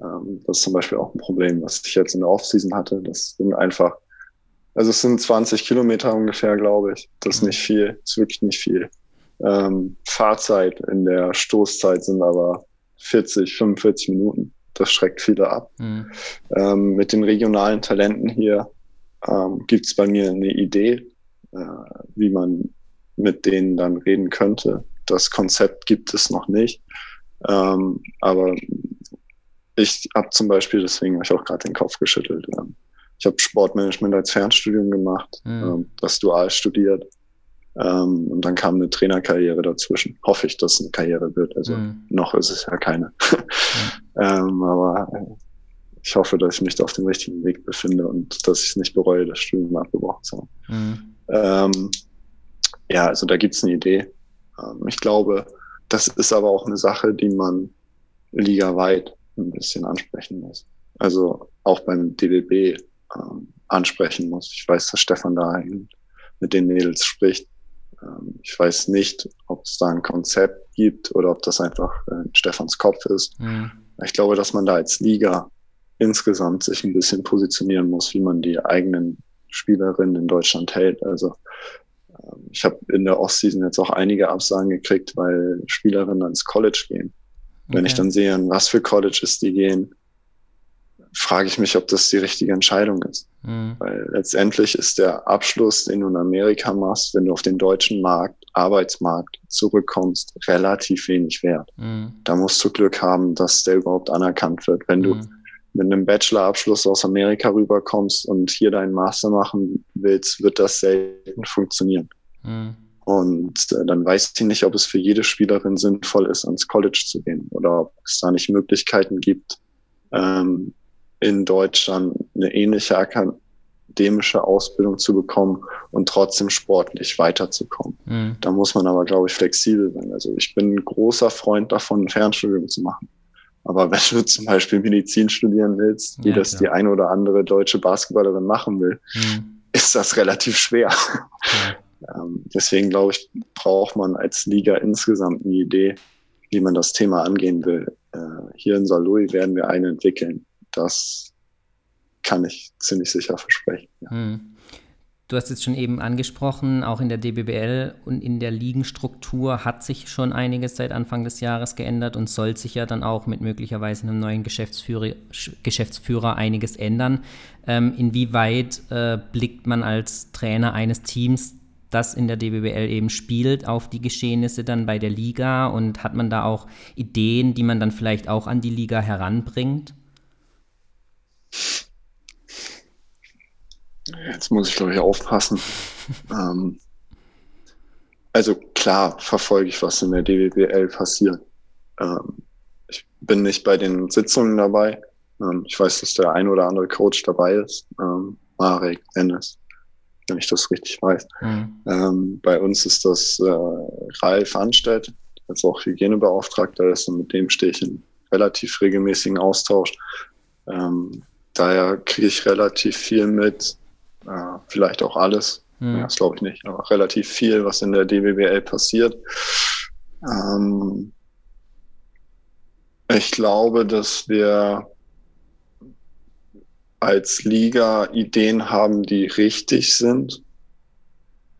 Ähm, das ist zum Beispiel auch ein Problem, was ich jetzt in der Offseason hatte. Das sind einfach, also es sind 20 Kilometer ungefähr, glaube ich. Das ist nicht viel, das ist wirklich nicht viel. Ähm, Fahrzeit in der Stoßzeit sind aber 40, 45 Minuten. Das schreckt viele ab. Mhm. Ähm, mit den regionalen Talenten hier ähm, gibt es bei mir eine Idee, äh, wie man mit denen dann reden könnte. Das Konzept gibt es noch nicht. Ähm, aber ich habe zum Beispiel, deswegen habe ich auch gerade den Kopf geschüttelt. Ähm, ich habe Sportmanagement als Fernstudium gemacht, mhm. ähm, das dual studiert. Ähm, und dann kam eine Trainerkarriere dazwischen. Hoffe ich, dass es eine Karriere wird. Also mhm. noch ist es ja keine. mhm. ähm, aber ich hoffe, dass ich mich da auf dem richtigen Weg befinde und dass ich es nicht bereue, das Studium abgebrochen zu haben. Mhm. Ja, also da gibt's eine Idee. Ähm, ich glaube, das ist aber auch eine Sache, die man ligaweit ein bisschen ansprechen muss. Also auch beim DBB ähm, ansprechen muss. Ich weiß, dass Stefan da mit den Mädels spricht. Ähm, ich weiß nicht, ob es da ein Konzept gibt oder ob das einfach äh, Stefans Kopf ist. Mhm. Ich glaube, dass man da als Liga insgesamt sich ein bisschen positionieren muss, wie man die eigenen Spielerinnen in Deutschland hält. Also ich habe in der Ostseason jetzt auch einige Absagen gekriegt, weil Spielerinnen ans College gehen. Wenn okay. ich dann sehe, an was für Colleges die gehen, frage ich mich, ob das die richtige Entscheidung ist. Mhm. Weil letztendlich ist der Abschluss, den du in Amerika machst, wenn du auf den deutschen Markt, Arbeitsmarkt zurückkommst, relativ wenig wert. Mhm. Da musst du Glück haben, dass der überhaupt anerkannt wird. Wenn du mhm. mit einem Bachelorabschluss aus Amerika rüberkommst und hier deinen Master machen willst, wird das selten funktionieren. Mhm. Und äh, dann weiß ich nicht, ob es für jede Spielerin sinnvoll ist, ans College zu gehen oder ob es da nicht Möglichkeiten gibt, ähm, in Deutschland eine ähnliche akademische Ausbildung zu bekommen und trotzdem sportlich weiterzukommen. Mhm. Da muss man aber, glaube ich, flexibel sein. Also ich bin ein großer Freund davon, ein Fernstudium zu machen. Aber wenn du zum Beispiel Medizin studieren willst, wie ja, das klar. die eine oder andere deutsche Basketballerin machen will, mhm. ist das relativ schwer. Ja. Ähm, deswegen glaube ich, braucht man als Liga insgesamt eine Idee, wie man das Thema angehen will. Äh, hier in Saarlouis werden wir eine entwickeln. Das kann ich ziemlich sicher versprechen. Ja. Hm. Du hast jetzt schon eben angesprochen, auch in der DBBL und in der Ligenstruktur hat sich schon einiges seit Anfang des Jahres geändert und soll sich ja dann auch mit möglicherweise einem neuen Geschäftsführer, Geschäftsführer einiges ändern. Ähm, inwieweit äh, blickt man als Trainer eines Teams, das in der DBBL eben spielt, auf die Geschehnisse dann bei der Liga und hat man da auch Ideen, die man dann vielleicht auch an die Liga heranbringt? Jetzt muss ich, glaube ich, aufpassen. ähm, also klar verfolge ich, was in der DWBL passiert. Ähm, ich bin nicht bei den Sitzungen dabei. Ähm, ich weiß, dass der ein oder andere Coach dabei ist. Ähm, Marek, Dennis, wenn ich das richtig weiß. Mhm. Ähm, bei uns ist das äh, Ralf Anstelt, als auch Hygienebeauftragter ist und mit dem stehe ich in relativ regelmäßigen Austausch. Ähm, daher kriege ich relativ viel mit, äh, vielleicht auch alles. Hm. Ja, das glaube ich nicht, aber relativ viel, was in der DBBL passiert. Ähm, ich glaube, dass wir als Liga Ideen haben, die richtig sind,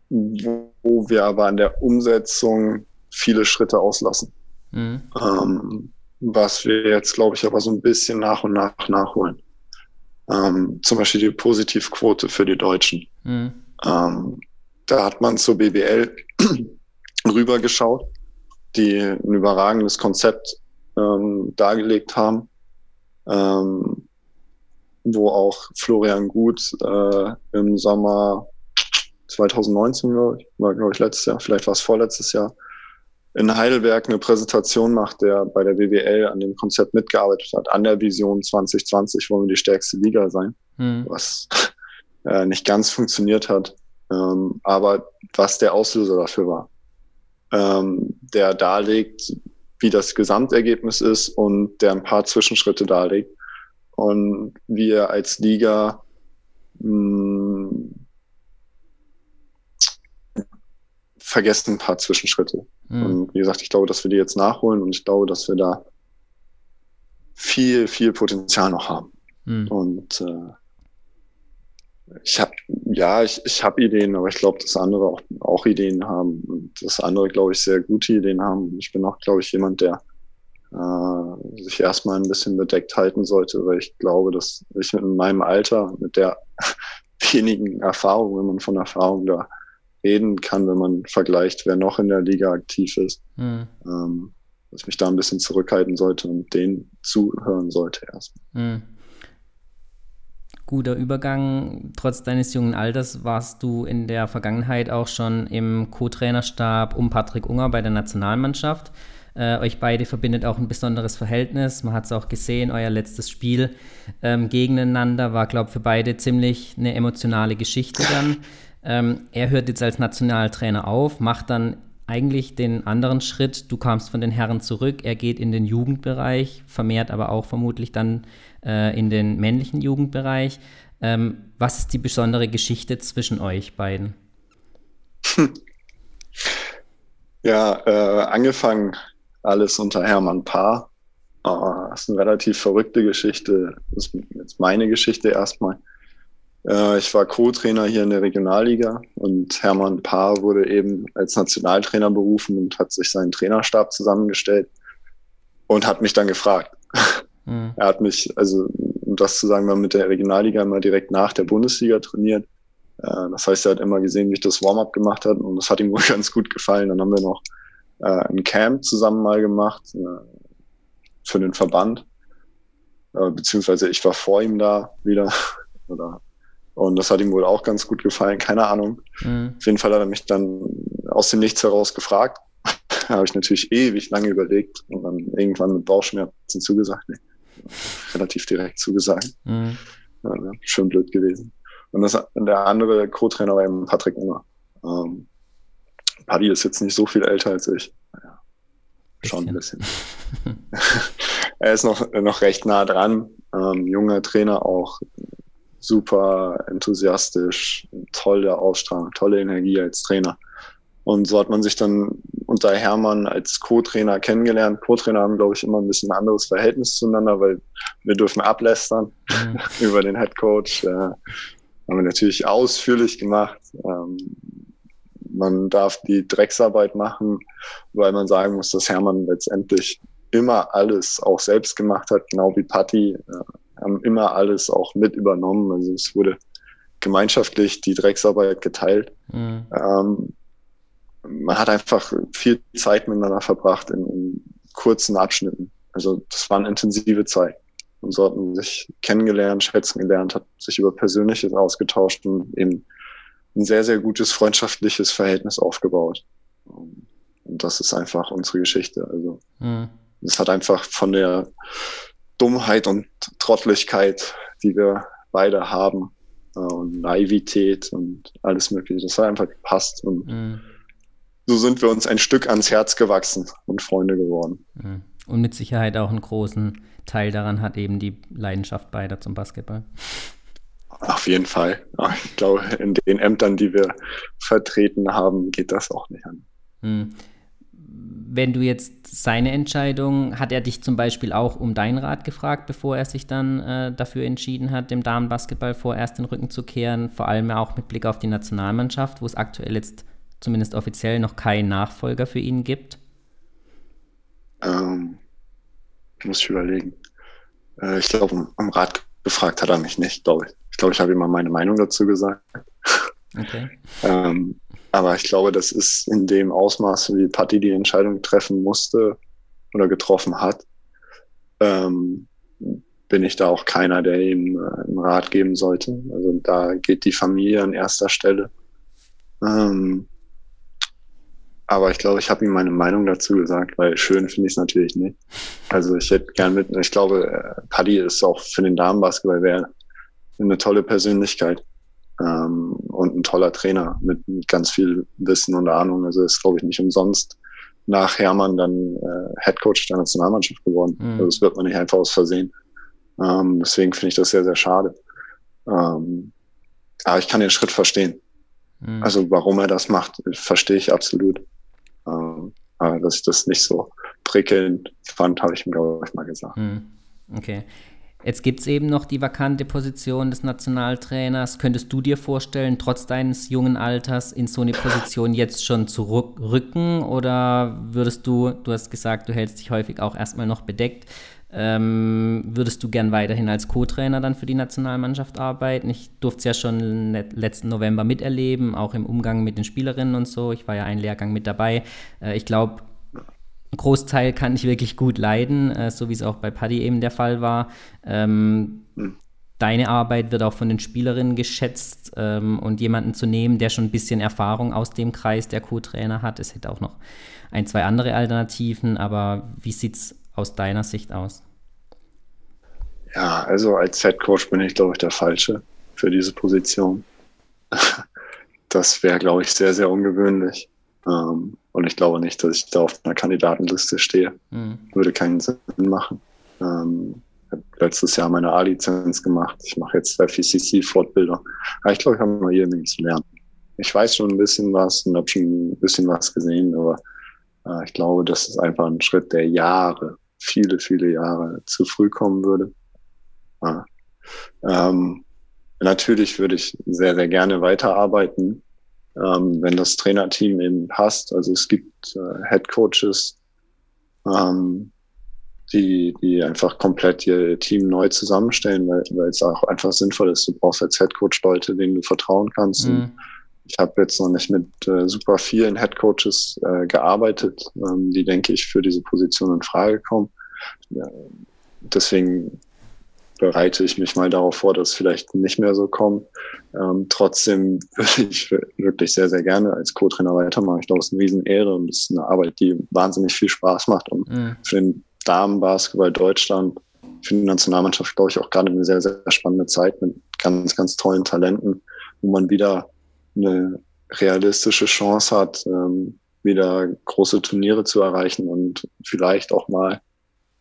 wo wir aber an der Umsetzung viele Schritte auslassen. Mhm. Ähm, was wir jetzt, glaube ich, aber so ein bisschen nach und nach nachholen. Ähm, zum Beispiel die Positivquote für die Deutschen. Mhm. Ähm, da hat man zur BBL rübergeschaut, die ein überragendes Konzept ähm, dargelegt haben, ähm, wo auch Florian Gut äh, im Sommer 2019, glaube ich, war glaube ich letztes Jahr, vielleicht war es vorletztes Jahr, in Heidelberg eine Präsentation macht, der bei der WWL an dem Konzept mitgearbeitet hat, an der Vision 2020 wollen wir die stärkste Liga sein, hm. was äh, nicht ganz funktioniert hat, ähm, aber was der Auslöser dafür war, ähm, der darlegt, wie das Gesamtergebnis ist und der ein paar Zwischenschritte darlegt und wir als Liga mh, hm, vergessen ein paar Zwischenschritte. Mhm. Und wie gesagt, ich glaube, dass wir die jetzt nachholen und ich glaube, dass wir da viel, viel Potenzial noch haben. Mhm. Und äh, ich habe, ja, ich, ich habe Ideen, aber ich glaube, dass andere auch, auch Ideen haben und dass andere, glaube ich, sehr gute Ideen haben. Ich bin auch, glaube ich, jemand, der äh, sich erstmal ein bisschen bedeckt halten sollte, weil ich glaube, dass ich in meinem Alter mit der wenigen Erfahrung, wenn man von Erfahrung da reden kann, wenn man vergleicht, wer noch in der Liga aktiv ist. Mhm. Ähm, dass ich mich da ein bisschen zurückhalten sollte und denen zuhören sollte erstmal. Mhm. Guter Übergang. Trotz deines jungen Alters warst du in der Vergangenheit auch schon im Co-Trainerstab um Patrick Unger bei der Nationalmannschaft. Äh, euch beide verbindet auch ein besonderes Verhältnis. Man hat es auch gesehen, euer letztes Spiel ähm, gegeneinander war, glaube ich, für beide ziemlich eine emotionale Geschichte dann. Ähm, er hört jetzt als Nationaltrainer auf, macht dann eigentlich den anderen Schritt. Du kamst von den Herren zurück, er geht in den Jugendbereich, vermehrt aber auch vermutlich dann äh, in den männlichen Jugendbereich. Ähm, was ist die besondere Geschichte zwischen euch beiden? Ja, äh, angefangen alles unter Hermann Paar. Äh, das ist eine relativ verrückte Geschichte. Das ist jetzt meine Geschichte erstmal. Äh, ich war Co-Trainer hier in der Regionalliga und Hermann Paar wurde eben als Nationaltrainer berufen und hat sich seinen Trainerstab zusammengestellt und hat mich dann gefragt. Mhm. Er hat mich, also das zu sagen, wir haben mit der Regionalliga immer direkt nach der Bundesliga trainiert. Äh, das heißt, er hat immer gesehen, wie ich das Warm-up gemacht habe und das hat ihm wohl ganz gut gefallen. Dann haben wir noch äh, ein Camp zusammen mal gemacht äh, für den Verband. Äh, beziehungsweise ich war vor ihm da wieder. Oder, und das hat ihm wohl auch ganz gut gefallen, keine Ahnung. Mhm. Auf jeden Fall hat er mich dann aus dem Nichts heraus gefragt. da habe ich natürlich ewig lange überlegt und dann irgendwann mit Bauchschmerzen zugesagt. Nee, relativ direkt zugesagt. Mhm. Ja, schön blöd gewesen. Und das, der andere Co-Trainer war eben Patrick Unger. Ähm, Paddy ist jetzt nicht so viel älter als ich. Naja, schon ein bisschen. er ist noch, noch recht nah dran. Ähm, junger Trainer auch super enthusiastisch, tolle Ausstrahlung, tolle Energie als Trainer. Und so hat man sich dann unter Hermann als Co-Trainer kennengelernt. Co-Trainer haben, glaube ich, immer ein bisschen ein anderes Verhältnis zueinander, weil wir dürfen ablästern mhm. über den Head Coach. Äh, haben wir natürlich ausführlich gemacht. Ähm, man darf die Drecksarbeit machen, weil man sagen muss, dass Hermann letztendlich immer alles auch selbst gemacht hat, genau wie Patti, äh, haben immer alles auch mit übernommen. Also es wurde gemeinschaftlich die Drecksarbeit geteilt. Mhm. Ähm, man hat einfach viel Zeit miteinander verbracht in, in, kurzen Abschnitten. Also das war eine intensive Zeit. Und so hat man sich kennengelernt, schätzen gelernt, hat sich über Persönliches ausgetauscht und eben ein sehr, sehr gutes freundschaftliches Verhältnis aufgebaut. Und das ist einfach unsere Geschichte. Also mhm. es hat einfach von der Dummheit und Trottlichkeit, die wir beide haben, äh, und Naivität und alles Mögliche, das hat einfach gepasst. Und mhm. so sind wir uns ein Stück ans Herz gewachsen und Freunde geworden. Mhm. Und mit Sicherheit auch einen großen Teil daran hat eben die Leidenschaft beider zum Basketball. Auf jeden Fall. Ich glaube, in den Ämtern, die wir vertreten haben, geht das auch nicht an. Hm. Wenn du jetzt seine Entscheidung, hat er dich zum Beispiel auch um deinen Rat gefragt, bevor er sich dann äh, dafür entschieden hat, dem Damenbasketball vorerst den Rücken zu kehren, vor allem auch mit Blick auf die Nationalmannschaft, wo es aktuell jetzt zumindest offiziell noch keinen Nachfolger für ihn gibt? Ähm, muss ich überlegen. Äh, ich glaube, um, um Rat gefragt hat er mich nicht, glaube ich. Ich glaube, ich habe ihm mal meine Meinung dazu gesagt. Okay. ähm, aber ich glaube, das ist in dem Ausmaß, wie Patti die Entscheidung treffen musste oder getroffen hat, ähm, bin ich da auch keiner, der ihm äh, einen Rat geben sollte. Also da geht die Familie an erster Stelle. Ähm, aber ich glaube, ich habe ihm meine Meinung dazu gesagt, weil schön finde ich es natürlich nicht. Also ich hätte gern mit, ich glaube, äh, Paddy ist auch für den Damenbasketball wäre eine tolle Persönlichkeit ähm, und ein toller Trainer mit, mit, ganz viel Wissen und Ahnung. Also ist, glaube ich, nicht umsonst nach Hermann dann äh, Head Coach der Nationalmannschaft geworden. Mhm. Also das wird man nicht einfach aus Versehen. Ähm, deswegen finde ich das sehr, sehr schade. Ähm, aber ich kann den Schritt verstehen. Mhm. Also warum er das macht, verstehe ich absolut. Ähm, dass ich das nicht so prickelnd fand, habe ich ihm, glaube ich, mal gesagt. Hm, okay. Jetzt gibt es eben noch die vakante Position des Nationaltrainers. Könntest du dir vorstellen, trotz deines jungen Alters in so eine Position jetzt schon zu rücken? Oder würdest du, du hast gesagt, du hältst dich häufig auch erstmal noch bedeckt, ähm, würdest du gern weiterhin als Co-Trainer dann für die Nationalmannschaft arbeiten? Ich durfte es ja schon letzten November miterleben, auch im Umgang mit den Spielerinnen und so. Ich war ja einen Lehrgang mit dabei. Äh, ich glaube, Großteil kann ich wirklich gut leiden, äh, so wie es auch bei Paddy eben der Fall war. Ähm, hm. Deine Arbeit wird auch von den Spielerinnen geschätzt ähm, und jemanden zu nehmen, der schon ein bisschen Erfahrung aus dem Kreis der Co-Trainer hat. Es hätte auch noch ein, zwei andere Alternativen, aber wie sieht es aus deiner Sicht aus? Ja, also als Head Coach bin ich, glaube ich, der Falsche für diese Position. Das wäre, glaube ich, sehr, sehr ungewöhnlich. Ähm, und ich glaube nicht, dass ich da auf einer Kandidatenliste stehe. Mhm. Würde keinen Sinn machen. Ähm, ich habe letztes Jahr meine A-Lizenz gemacht. Ich mache jetzt FECC-Fortbildung. Aber ich glaube, ich habe noch jede Menge zu lernen. Ich weiß schon ein bisschen was und habe schon ein bisschen was gesehen, aber äh, ich glaube, das ist einfach ein Schritt, der Jahre viele, viele Jahre zu früh kommen würde. Ja. Ähm, natürlich würde ich sehr, sehr gerne weiterarbeiten, ähm, wenn das Trainerteam eben passt. Also es gibt äh, Head Coaches, ähm, die, die einfach komplett ihr Team neu zusammenstellen, weil, es auch einfach sinnvoll ist. Du brauchst als Headcoach Leute, denen du vertrauen kannst. Mhm. Ich habe jetzt noch nicht mit äh, super vielen Headcoaches äh, gearbeitet, ähm, die, denke ich, für diese Position in Frage kommen. Ja, deswegen bereite ich mich mal darauf vor, dass es vielleicht nicht mehr so kommt. Ähm, trotzdem würde ich wirklich sehr, sehr gerne als Co-Trainer weitermachen. Ich glaube, es ist eine Riesenehre und es ist eine Arbeit, die wahnsinnig viel Spaß macht. Und mhm. für den Damenbasketball Deutschland, für die Nationalmannschaft, glaube ich, auch gerade eine sehr, sehr spannende Zeit mit ganz, ganz tollen Talenten, wo man wieder eine realistische Chance hat, ähm, wieder große Turniere zu erreichen und vielleicht auch mal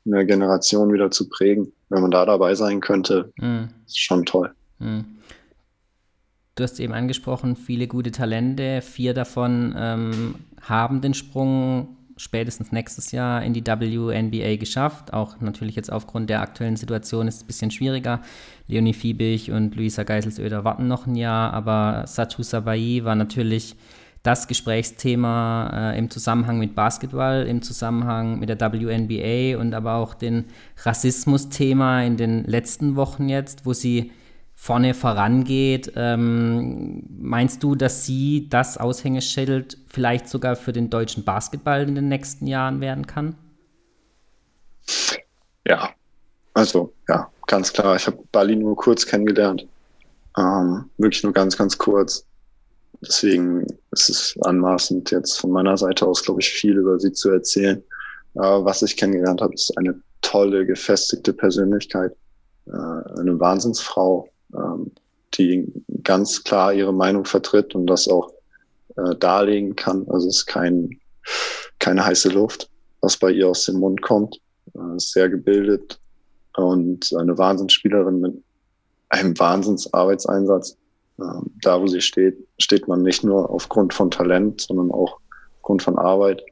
eine Generation wieder zu prägen. Wenn man da dabei sein könnte, mhm. ist schon toll. Mhm. Du hast eben angesprochen, viele gute Talente, vier davon ähm, haben den Sprung spätestens nächstes Jahr in die WNBA geschafft. Auch natürlich jetzt aufgrund der aktuellen Situation ist es ein bisschen schwieriger. Leonie Fiebig und Luisa Geiselsöder warten noch ein Jahr, aber Satu Sabai war natürlich das Gesprächsthema äh, im Zusammenhang mit Basketball, im Zusammenhang mit der WNBA und aber auch den Rassismus-Thema in den letzten Wochen jetzt, wo sie vorne vorangeht. Ähm, meinst du, dass sie das Aushängeschild vielleicht sogar für den deutschen Basketball in den nächsten Jahren werden kann? Ja, also ja, ganz klar. Ich habe Bali nur kurz kennengelernt. Ähm, wirklich nur ganz, ganz kurz. Deswegen ist es anmaßend, jetzt von meiner Seite aus, glaube ich, viel über sie zu erzählen. Äh, was ich kennengelernt habe, ist eine tolle, gefestigte Persönlichkeit, äh, eine Wahnsinnsfrau, ähm, die ganz klar ihre Meinung vertritt und das auch äh, darlegen kann. Also es ist kein, keine heiße Luft, was bei ihr aus dem Mund kommt. Äh, sehr gebildet und eine Wahnsinnsspielerin mit einem Wahnsinnsarbeitseinsatz. Ähm, da, wo sie steht, steht man nicht nur aufgrund von Talent, sondern auch aufgrund von Arbeit.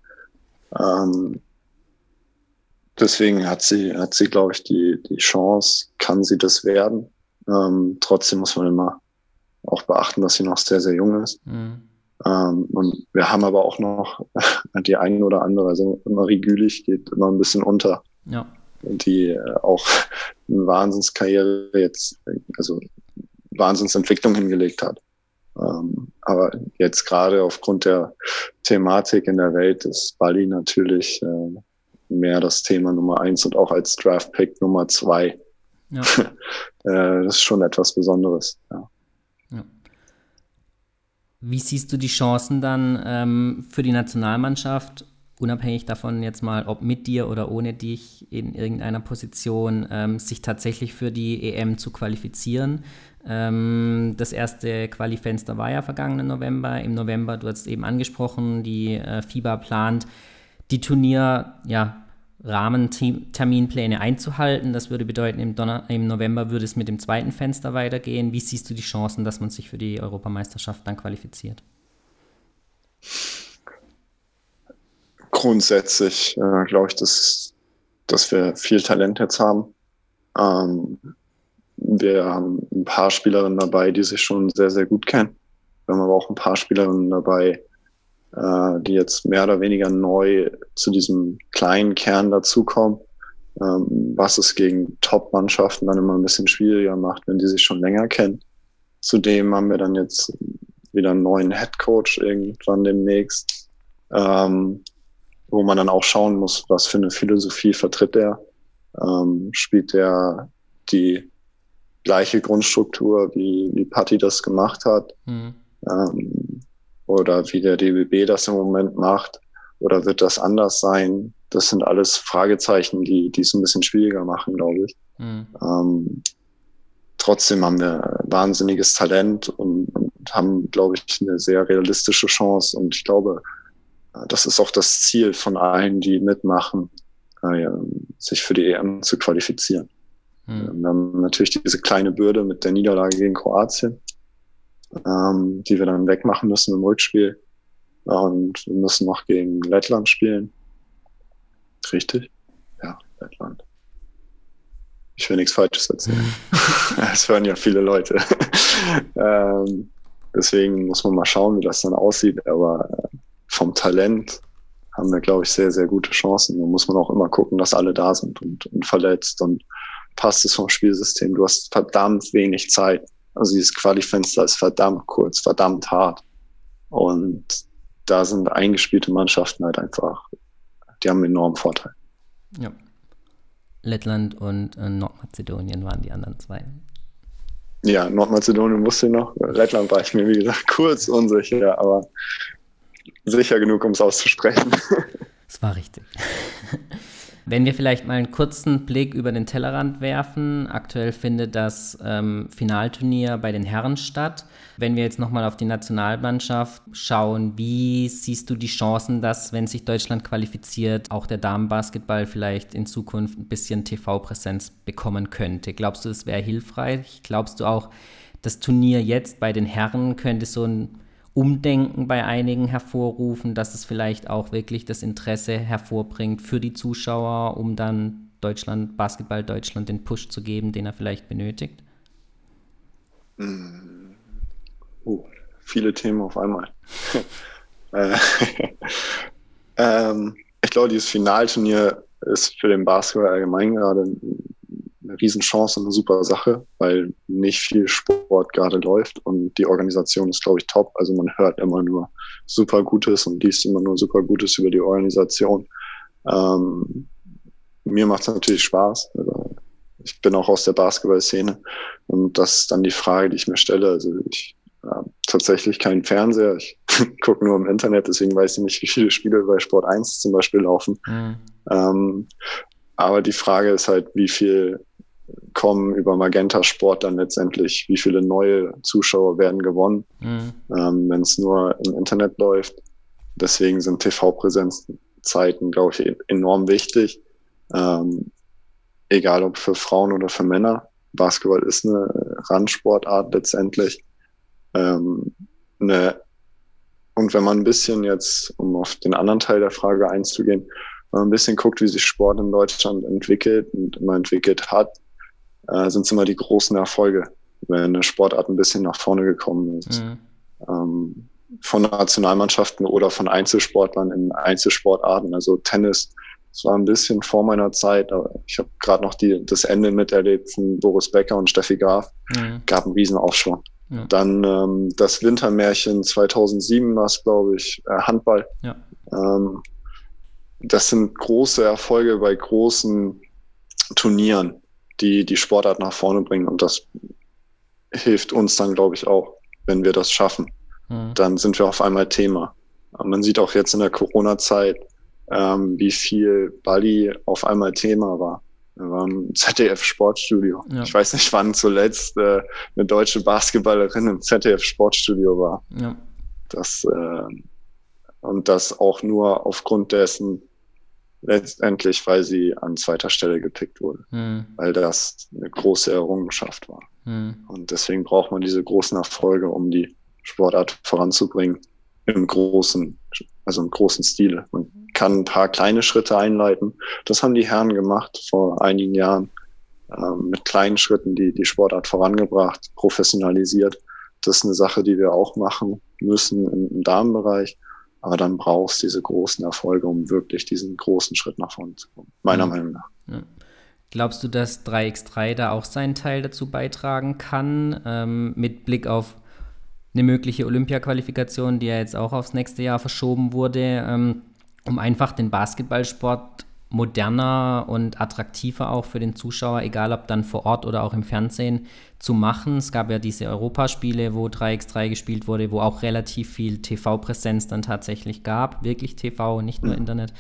Ähm, deswegen hat sie, hat sie, glaube ich, die, die Chance, kann sie das werden. Ähm, trotzdem muss man immer auch beachten, dass sie noch sehr, sehr jung ist. Mhm. Ähm, und wir haben aber auch noch die eine oder andere, also Marie Gülich geht immer ein bisschen unter. Ja. Die äh, auch eine Wahnsinnskarriere jetzt, also Wahnsinnsentwicklung hingelegt hat. Ähm, aber jetzt gerade aufgrund der Thematik in der Welt ist Bali natürlich äh, mehr das Thema Nummer eins und auch als Draft-Pick Nummer zwei ja. Äh, das ist schon etwas Besonderes. Ja. ja. Wie siehst du die Chancen dann ähm, für die Nationalmannschaft, unabhängig davon jetzt mal, ob mit dir oder ohne dich in irgendeiner Position, ähm, sich tatsächlich für die EM zu qualifizieren? Ähm, das erste Qualifenster war ja vergangenen November. Im November, du hast eben angesprochen, die äh, FIBA plant, die Turnier, ja, Rahmenterminpläne einzuhalten. Das würde bedeuten, im, Donner im November würde es mit dem zweiten Fenster weitergehen. Wie siehst du die Chancen, dass man sich für die Europameisterschaft dann qualifiziert? Grundsätzlich äh, glaube ich, dass, dass wir viel Talent jetzt haben. Ähm, wir haben ein paar Spielerinnen dabei, die sich schon sehr, sehr gut kennen. Wir haben aber auch ein paar Spielerinnen dabei, äh, die jetzt mehr oder weniger neu zu diesem kleinen Kern dazukommen, ähm, was es gegen Top-Mannschaften dann immer ein bisschen schwieriger macht, wenn die sich schon länger kennen. Zudem haben wir dann jetzt wieder einen neuen Head Coach irgendwann demnächst, ähm, wo man dann auch schauen muss, was für eine Philosophie vertritt er. Ähm, spielt er die gleiche Grundstruktur, wie, wie Patti das gemacht hat? Mhm. Ähm, oder wie der DBB das im Moment macht? Oder wird das anders sein? Das sind alles Fragezeichen, die, die es ein bisschen schwieriger machen, glaube ich. Mhm. Ähm, trotzdem haben wir wahnsinniges Talent und, und haben, glaube ich, eine sehr realistische Chance. Und ich glaube, das ist auch das Ziel von allen, die mitmachen, äh, sich für die EM zu qualifizieren. Mhm. Wir haben natürlich diese kleine Bürde mit der Niederlage gegen Kroatien ähm, die wir dann wegmachen müssen im Rückspiel. Und wir müssen noch gegen Lettland spielen. Richtig? Ja, Lettland. Ich will nichts Falsches erzählen. Es hören ja viele Leute. ähm, deswegen muss man mal schauen, wie das dann aussieht. Aber äh, vom Talent haben wir, glaube ich, sehr, sehr gute Chancen. Da muss man auch immer gucken, dass alle da sind und, und verletzt und passt es vom Spielsystem. Du hast verdammt wenig Zeit. Also dieses Qualifenster ist verdammt kurz, verdammt hart. Und da sind eingespielte Mannschaften halt einfach, die haben einen enormen Vorteil. Ja. Lettland und äh, Nordmazedonien waren die anderen zwei. Ja, Nordmazedonien wusste ich noch. Lettland war ich mir, wie gesagt, kurz unsicher, aber sicher genug, um es auszusprechen. Das war richtig. Wenn wir vielleicht mal einen kurzen Blick über den Tellerrand werfen. Aktuell findet das ähm, Finalturnier bei den Herren statt. Wenn wir jetzt nochmal auf die Nationalmannschaft schauen, wie siehst du die Chancen, dass, wenn sich Deutschland qualifiziert, auch der Damenbasketball vielleicht in Zukunft ein bisschen TV-Präsenz bekommen könnte? Glaubst du, das wäre hilfreich? Glaubst du auch, das Turnier jetzt bei den Herren könnte so ein Umdenken bei einigen hervorrufen, dass es vielleicht auch wirklich das Interesse hervorbringt für die Zuschauer, um dann Deutschland, Basketball Deutschland den Push zu geben, den er vielleicht benötigt? Uh, viele Themen auf einmal. Äh, ähm, ich glaube, dieses Finalturnier ist für den Basketball allgemein gerade eine Riesenchance und eine super Sache, weil nicht viel Sport gerade läuft und die Organisation ist, glaube ich, top. Also man hört immer nur super Gutes und liest immer nur super Gutes über die Organisation. Ähm, mir macht es natürlich Spaß. Also ich bin auch aus der Basketballszene und das ist dann die Frage, die ich mir stelle. Also ich habe tatsächlich keinen Fernseher. Ich gucke nur im Internet, deswegen weiß ich nicht, wie viele Spiele bei Sport 1 zum Beispiel laufen. Mhm. Ähm, aber die Frage ist halt, wie viel kommen über Magenta Sport dann letztendlich, wie viele neue Zuschauer werden gewonnen, mhm. ähm, wenn es nur im Internet läuft. Deswegen sind TV-Präsenzzeiten, glaube ich, enorm wichtig. Ähm, egal ob für Frauen oder für Männer. Basketball ist eine Randsportart letztendlich. Ähm, eine, und wenn man ein bisschen jetzt, um auf den anderen Teil der Frage einzugehen, wenn man ein bisschen guckt, wie sich Sport in Deutschland entwickelt und immer entwickelt hat, äh, sind es immer die großen Erfolge, wenn eine Sportart ein bisschen nach vorne gekommen ist. Mhm. Ähm, von Nationalmannschaften oder von Einzelsportlern in Einzelsportarten. Also Tennis, das war ein bisschen vor meiner Zeit, aber ich habe gerade noch die, das Ende miterlebt von Boris Becker und Steffi Graf. Mhm. Gab einen Riesenaufschwung. Ja. Dann ähm, das Wintermärchen 2007 war es, glaube ich, äh, Handball. Ja. Ähm, das sind große Erfolge bei großen Turnieren die die Sportart nach vorne bringen. Und das hilft uns dann, glaube ich, auch, wenn wir das schaffen. Mhm. Dann sind wir auf einmal Thema. Man sieht auch jetzt in der Corona-Zeit, ähm, wie viel Bali auf einmal Thema war. Wir waren im ZDF-Sportstudio. Ja. Ich weiß nicht, wann zuletzt äh, eine deutsche Basketballerin im ZDF-Sportstudio war. Ja. Das, äh, und das auch nur aufgrund dessen, letztendlich, weil sie an zweiter Stelle gepickt wurde, mhm. weil das eine große Errungenschaft war. Mhm. Und deswegen braucht man diese großen Erfolge, um die Sportart voranzubringen im großen, also im großen Stile. Man kann ein paar kleine Schritte einleiten. Das haben die Herren gemacht vor einigen Jahren ähm, mit kleinen Schritten die, die Sportart vorangebracht, professionalisiert. Das ist eine Sache, die wir auch machen müssen im, im Damenbereich. Aber dann brauchst du diese großen Erfolge, um wirklich diesen großen Schritt nach vorne zu kommen, meiner mhm. Meinung nach. Ja. Glaubst du, dass 3x3 da auch seinen Teil dazu beitragen kann, ähm, mit Blick auf eine mögliche Olympia-Qualifikation, die ja jetzt auch aufs nächste Jahr verschoben wurde, ähm, um einfach den Basketballsport moderner und attraktiver auch für den Zuschauer, egal ob dann vor Ort oder auch im Fernsehen, zu machen. Es gab ja diese Europaspiele, wo 3x3 gespielt wurde, wo auch relativ viel TV-Präsenz dann tatsächlich gab. Wirklich TV, nicht nur Internet.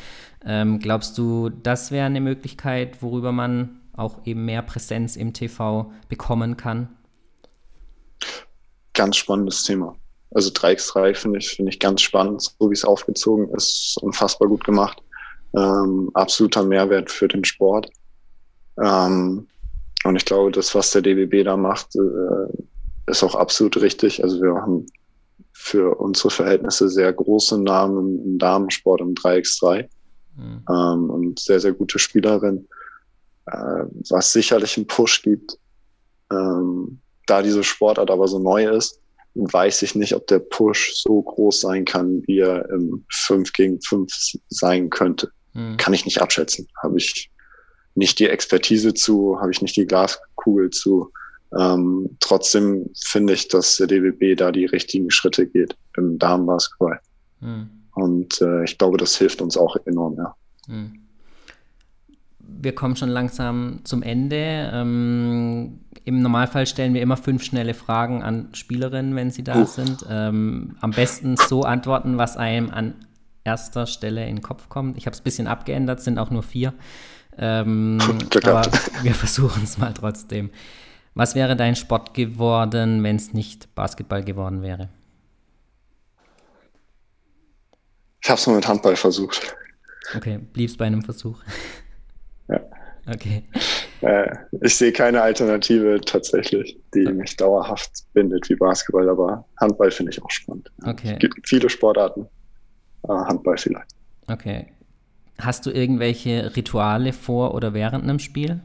Ähm, glaubst du, das wäre eine Möglichkeit, worüber man auch eben mehr Präsenz im TV bekommen kann? Ganz spannendes Thema. Also 3x3 finde ich, finde ich ganz spannend, so wie es aufgezogen ist, unfassbar gut gemacht ähm, absoluter Mehrwert für den Sport. Ähm, und ich glaube, das, was der DBB da macht, äh, ist auch absolut richtig. Also wir haben für unsere Verhältnisse sehr große Namen im Damensport im 3x3 mhm. ähm, und sehr, sehr gute Spielerin, äh, was sicherlich einen Push gibt, ähm, da diese Sportart aber so neu ist weiß ich nicht, ob der Push so groß sein kann, wie er im 5 gegen 5 sein könnte. Mhm. Kann ich nicht abschätzen. Habe ich nicht die Expertise zu, habe ich nicht die Glaskugel zu. Ähm, trotzdem finde ich, dass der DWB da die richtigen Schritte geht im Damenbasketball. Mhm. Und äh, ich glaube, das hilft uns auch enorm, ja. Mhm. Wir kommen schon langsam zum Ende. Ähm, Im Normalfall stellen wir immer fünf schnelle Fragen an Spielerinnen, wenn sie da uh. sind. Ähm, am besten so antworten, was einem an erster Stelle in den Kopf kommt. Ich habe es ein bisschen abgeändert, sind auch nur vier. Ähm, aber wir versuchen es mal trotzdem. Was wäre dein Sport geworden, wenn es nicht Basketball geworden wäre? Ich habe es nur mit Handball versucht. Okay, bliebst bei einem Versuch. Ja. Okay. Äh, ich sehe keine Alternative tatsächlich, die okay. mich dauerhaft bindet wie Basketball, aber Handball finde ich auch spannend. Okay. Es gibt viele Sportarten, Handball vielleicht. Okay. Hast du irgendwelche Rituale vor oder während einem Spiel?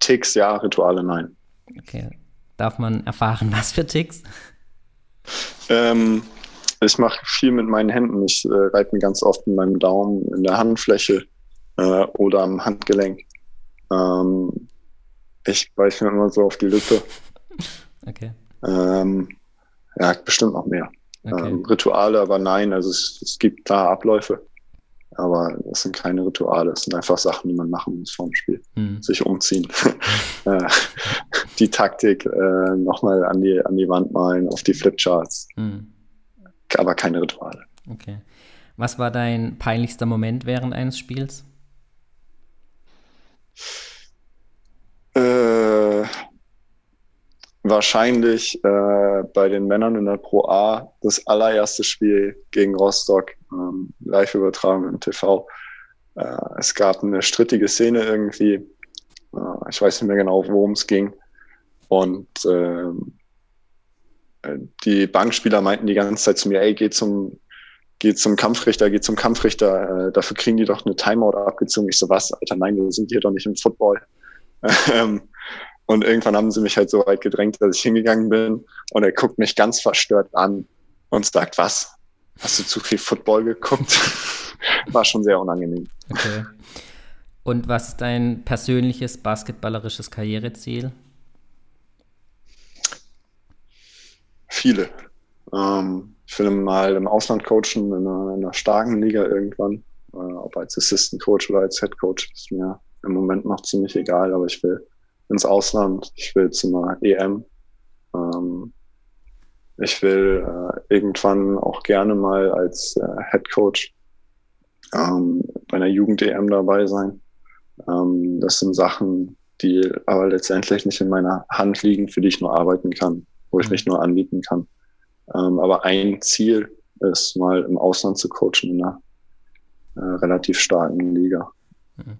Ticks ja, Rituale nein. Okay. Darf man erfahren, was für Ticks? Ähm, ich mache viel mit meinen Händen. Ich äh, reite mir ganz oft mit meinem Daumen in der Handfläche äh, oder am Handgelenk. Ähm, ich beiße mir immer so auf die Lippe. Okay. Ähm, ja, bestimmt noch mehr. Okay. Ähm, Rituale, aber nein, also es, es gibt da Abläufe. Aber es sind keine Rituale, es sind einfach Sachen, die man machen muss vorm Spiel. Mhm. Sich umziehen. Äh, die Taktik äh, nochmal an die, an die Wand malen, auf die Flipcharts. Mhm. Aber keine Rituale. Okay. Was war dein peinlichster Moment während eines Spiels? Äh, wahrscheinlich äh, bei den Männern in der Pro A das allererste Spiel gegen Rostock, ähm, live übertragen im TV. Äh, es gab eine strittige Szene irgendwie. Äh, ich weiß nicht mehr genau, worum es ging. Und ähm, die Bankspieler meinten die ganze Zeit zu mir, ey, geh zum, geh zum Kampfrichter, geh zum Kampfrichter, äh, dafür kriegen die doch eine Timeout abgezogen. Ich so, was, Alter, nein, wir sind hier doch nicht im Football. Und irgendwann haben sie mich halt so weit gedrängt, dass ich hingegangen bin und er guckt mich ganz verstört an und sagt, was? Hast du zu viel Football geguckt? War schon sehr unangenehm. Okay. Und was ist dein persönliches basketballerisches Karriereziel? Viele. Ähm, ich will mal im Ausland coachen, in einer, in einer starken Liga irgendwann. Äh, ob als Assistant Coach oder als Head Coach, ist mir im Moment noch ziemlich egal, aber ich will ins Ausland, ich will zu einer EM. Ähm, ich will äh, irgendwann auch gerne mal als äh, Head Coach ähm, bei einer Jugend-EM dabei sein. Ähm, das sind Sachen, die aber letztendlich nicht in meiner Hand liegen, für die ich nur arbeiten kann, wo ich mhm. mich nur anbieten kann. Ähm, aber ein Ziel ist mal im Ausland zu coachen in einer äh, relativ starken Liga.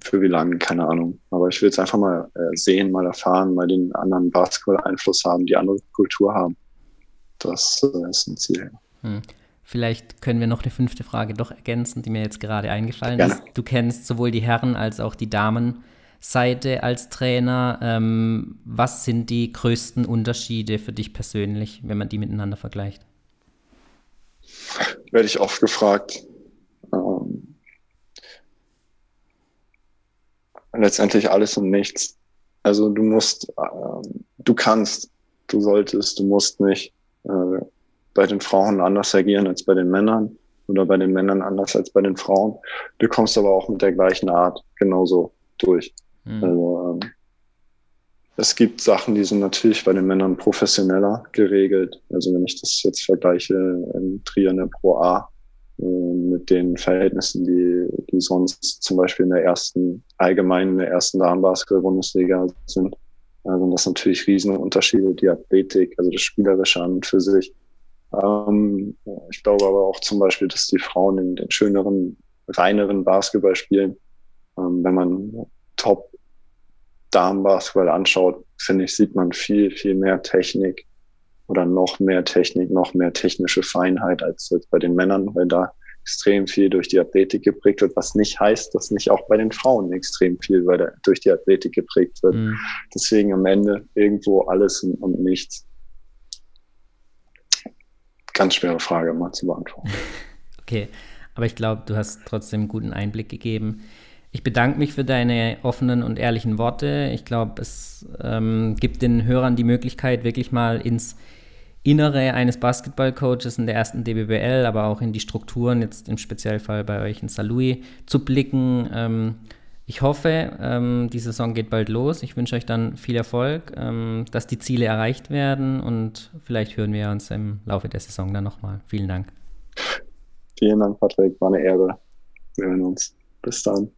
Für wie lange, keine Ahnung. Aber ich will es einfach mal äh, sehen, mal erfahren, mal den anderen Basketball-Einfluss haben, die andere Kultur haben. Das äh, ist ein Ziel. Hm. Vielleicht können wir noch eine fünfte Frage doch ergänzen, die mir jetzt gerade eingefallen Gerne. ist. Du kennst sowohl die Herren als auch die Damenseite als Trainer. Ähm, was sind die größten Unterschiede für dich persönlich, wenn man die miteinander vergleicht? Werde ich oft gefragt. Letztendlich alles und nichts. Also du musst, äh, du kannst, du solltest, du musst nicht äh, bei den Frauen anders agieren als bei den Männern oder bei den Männern anders als bei den Frauen. Du kommst aber auch mit der gleichen Art genauso durch. Mhm. Also ähm, es gibt Sachen, die sind natürlich bei den Männern professioneller geregelt. Also wenn ich das jetzt vergleiche im Trier in der Pro A, äh, mit den Verhältnissen, die, die sonst zum Beispiel in der ersten, allgemein in der ersten Damenbasketball-Bundesliga sind. Also das sind natürlich riesen Unterschiede, die Athletik, also das Spielerische an und für sich. Ähm, ich glaube aber auch zum Beispiel, dass die Frauen den, den schöneren, reineren Basketball spielen. Ähm, wenn man Top Damenbasketball anschaut, finde ich, sieht man viel, viel mehr Technik, oder noch mehr Technik, noch mehr technische Feinheit als, als bei den Männern, weil da extrem viel durch die Athletik geprägt wird, was nicht heißt, dass nicht auch bei den Frauen extrem viel der, durch die Athletik geprägt wird. Mhm. Deswegen am Ende irgendwo alles und, und nichts. ganz schwere Frage mal zu beantworten. okay, aber ich glaube, du hast trotzdem einen guten Einblick gegeben. Ich bedanke mich für deine offenen und ehrlichen Worte. Ich glaube, es ähm, gibt den Hörern die Möglichkeit, wirklich mal ins Innere eines Basketballcoaches in der ersten DBBL, aber auch in die Strukturen, jetzt im Spezialfall bei euch in Salui, zu blicken. Ähm, ich hoffe, ähm, die Saison geht bald los. Ich wünsche euch dann viel Erfolg, ähm, dass die Ziele erreicht werden und vielleicht hören wir uns im Laufe der Saison dann nochmal. Vielen Dank. Vielen Dank, Patrick. War eine Ehre. Wir hören uns. Bis dann.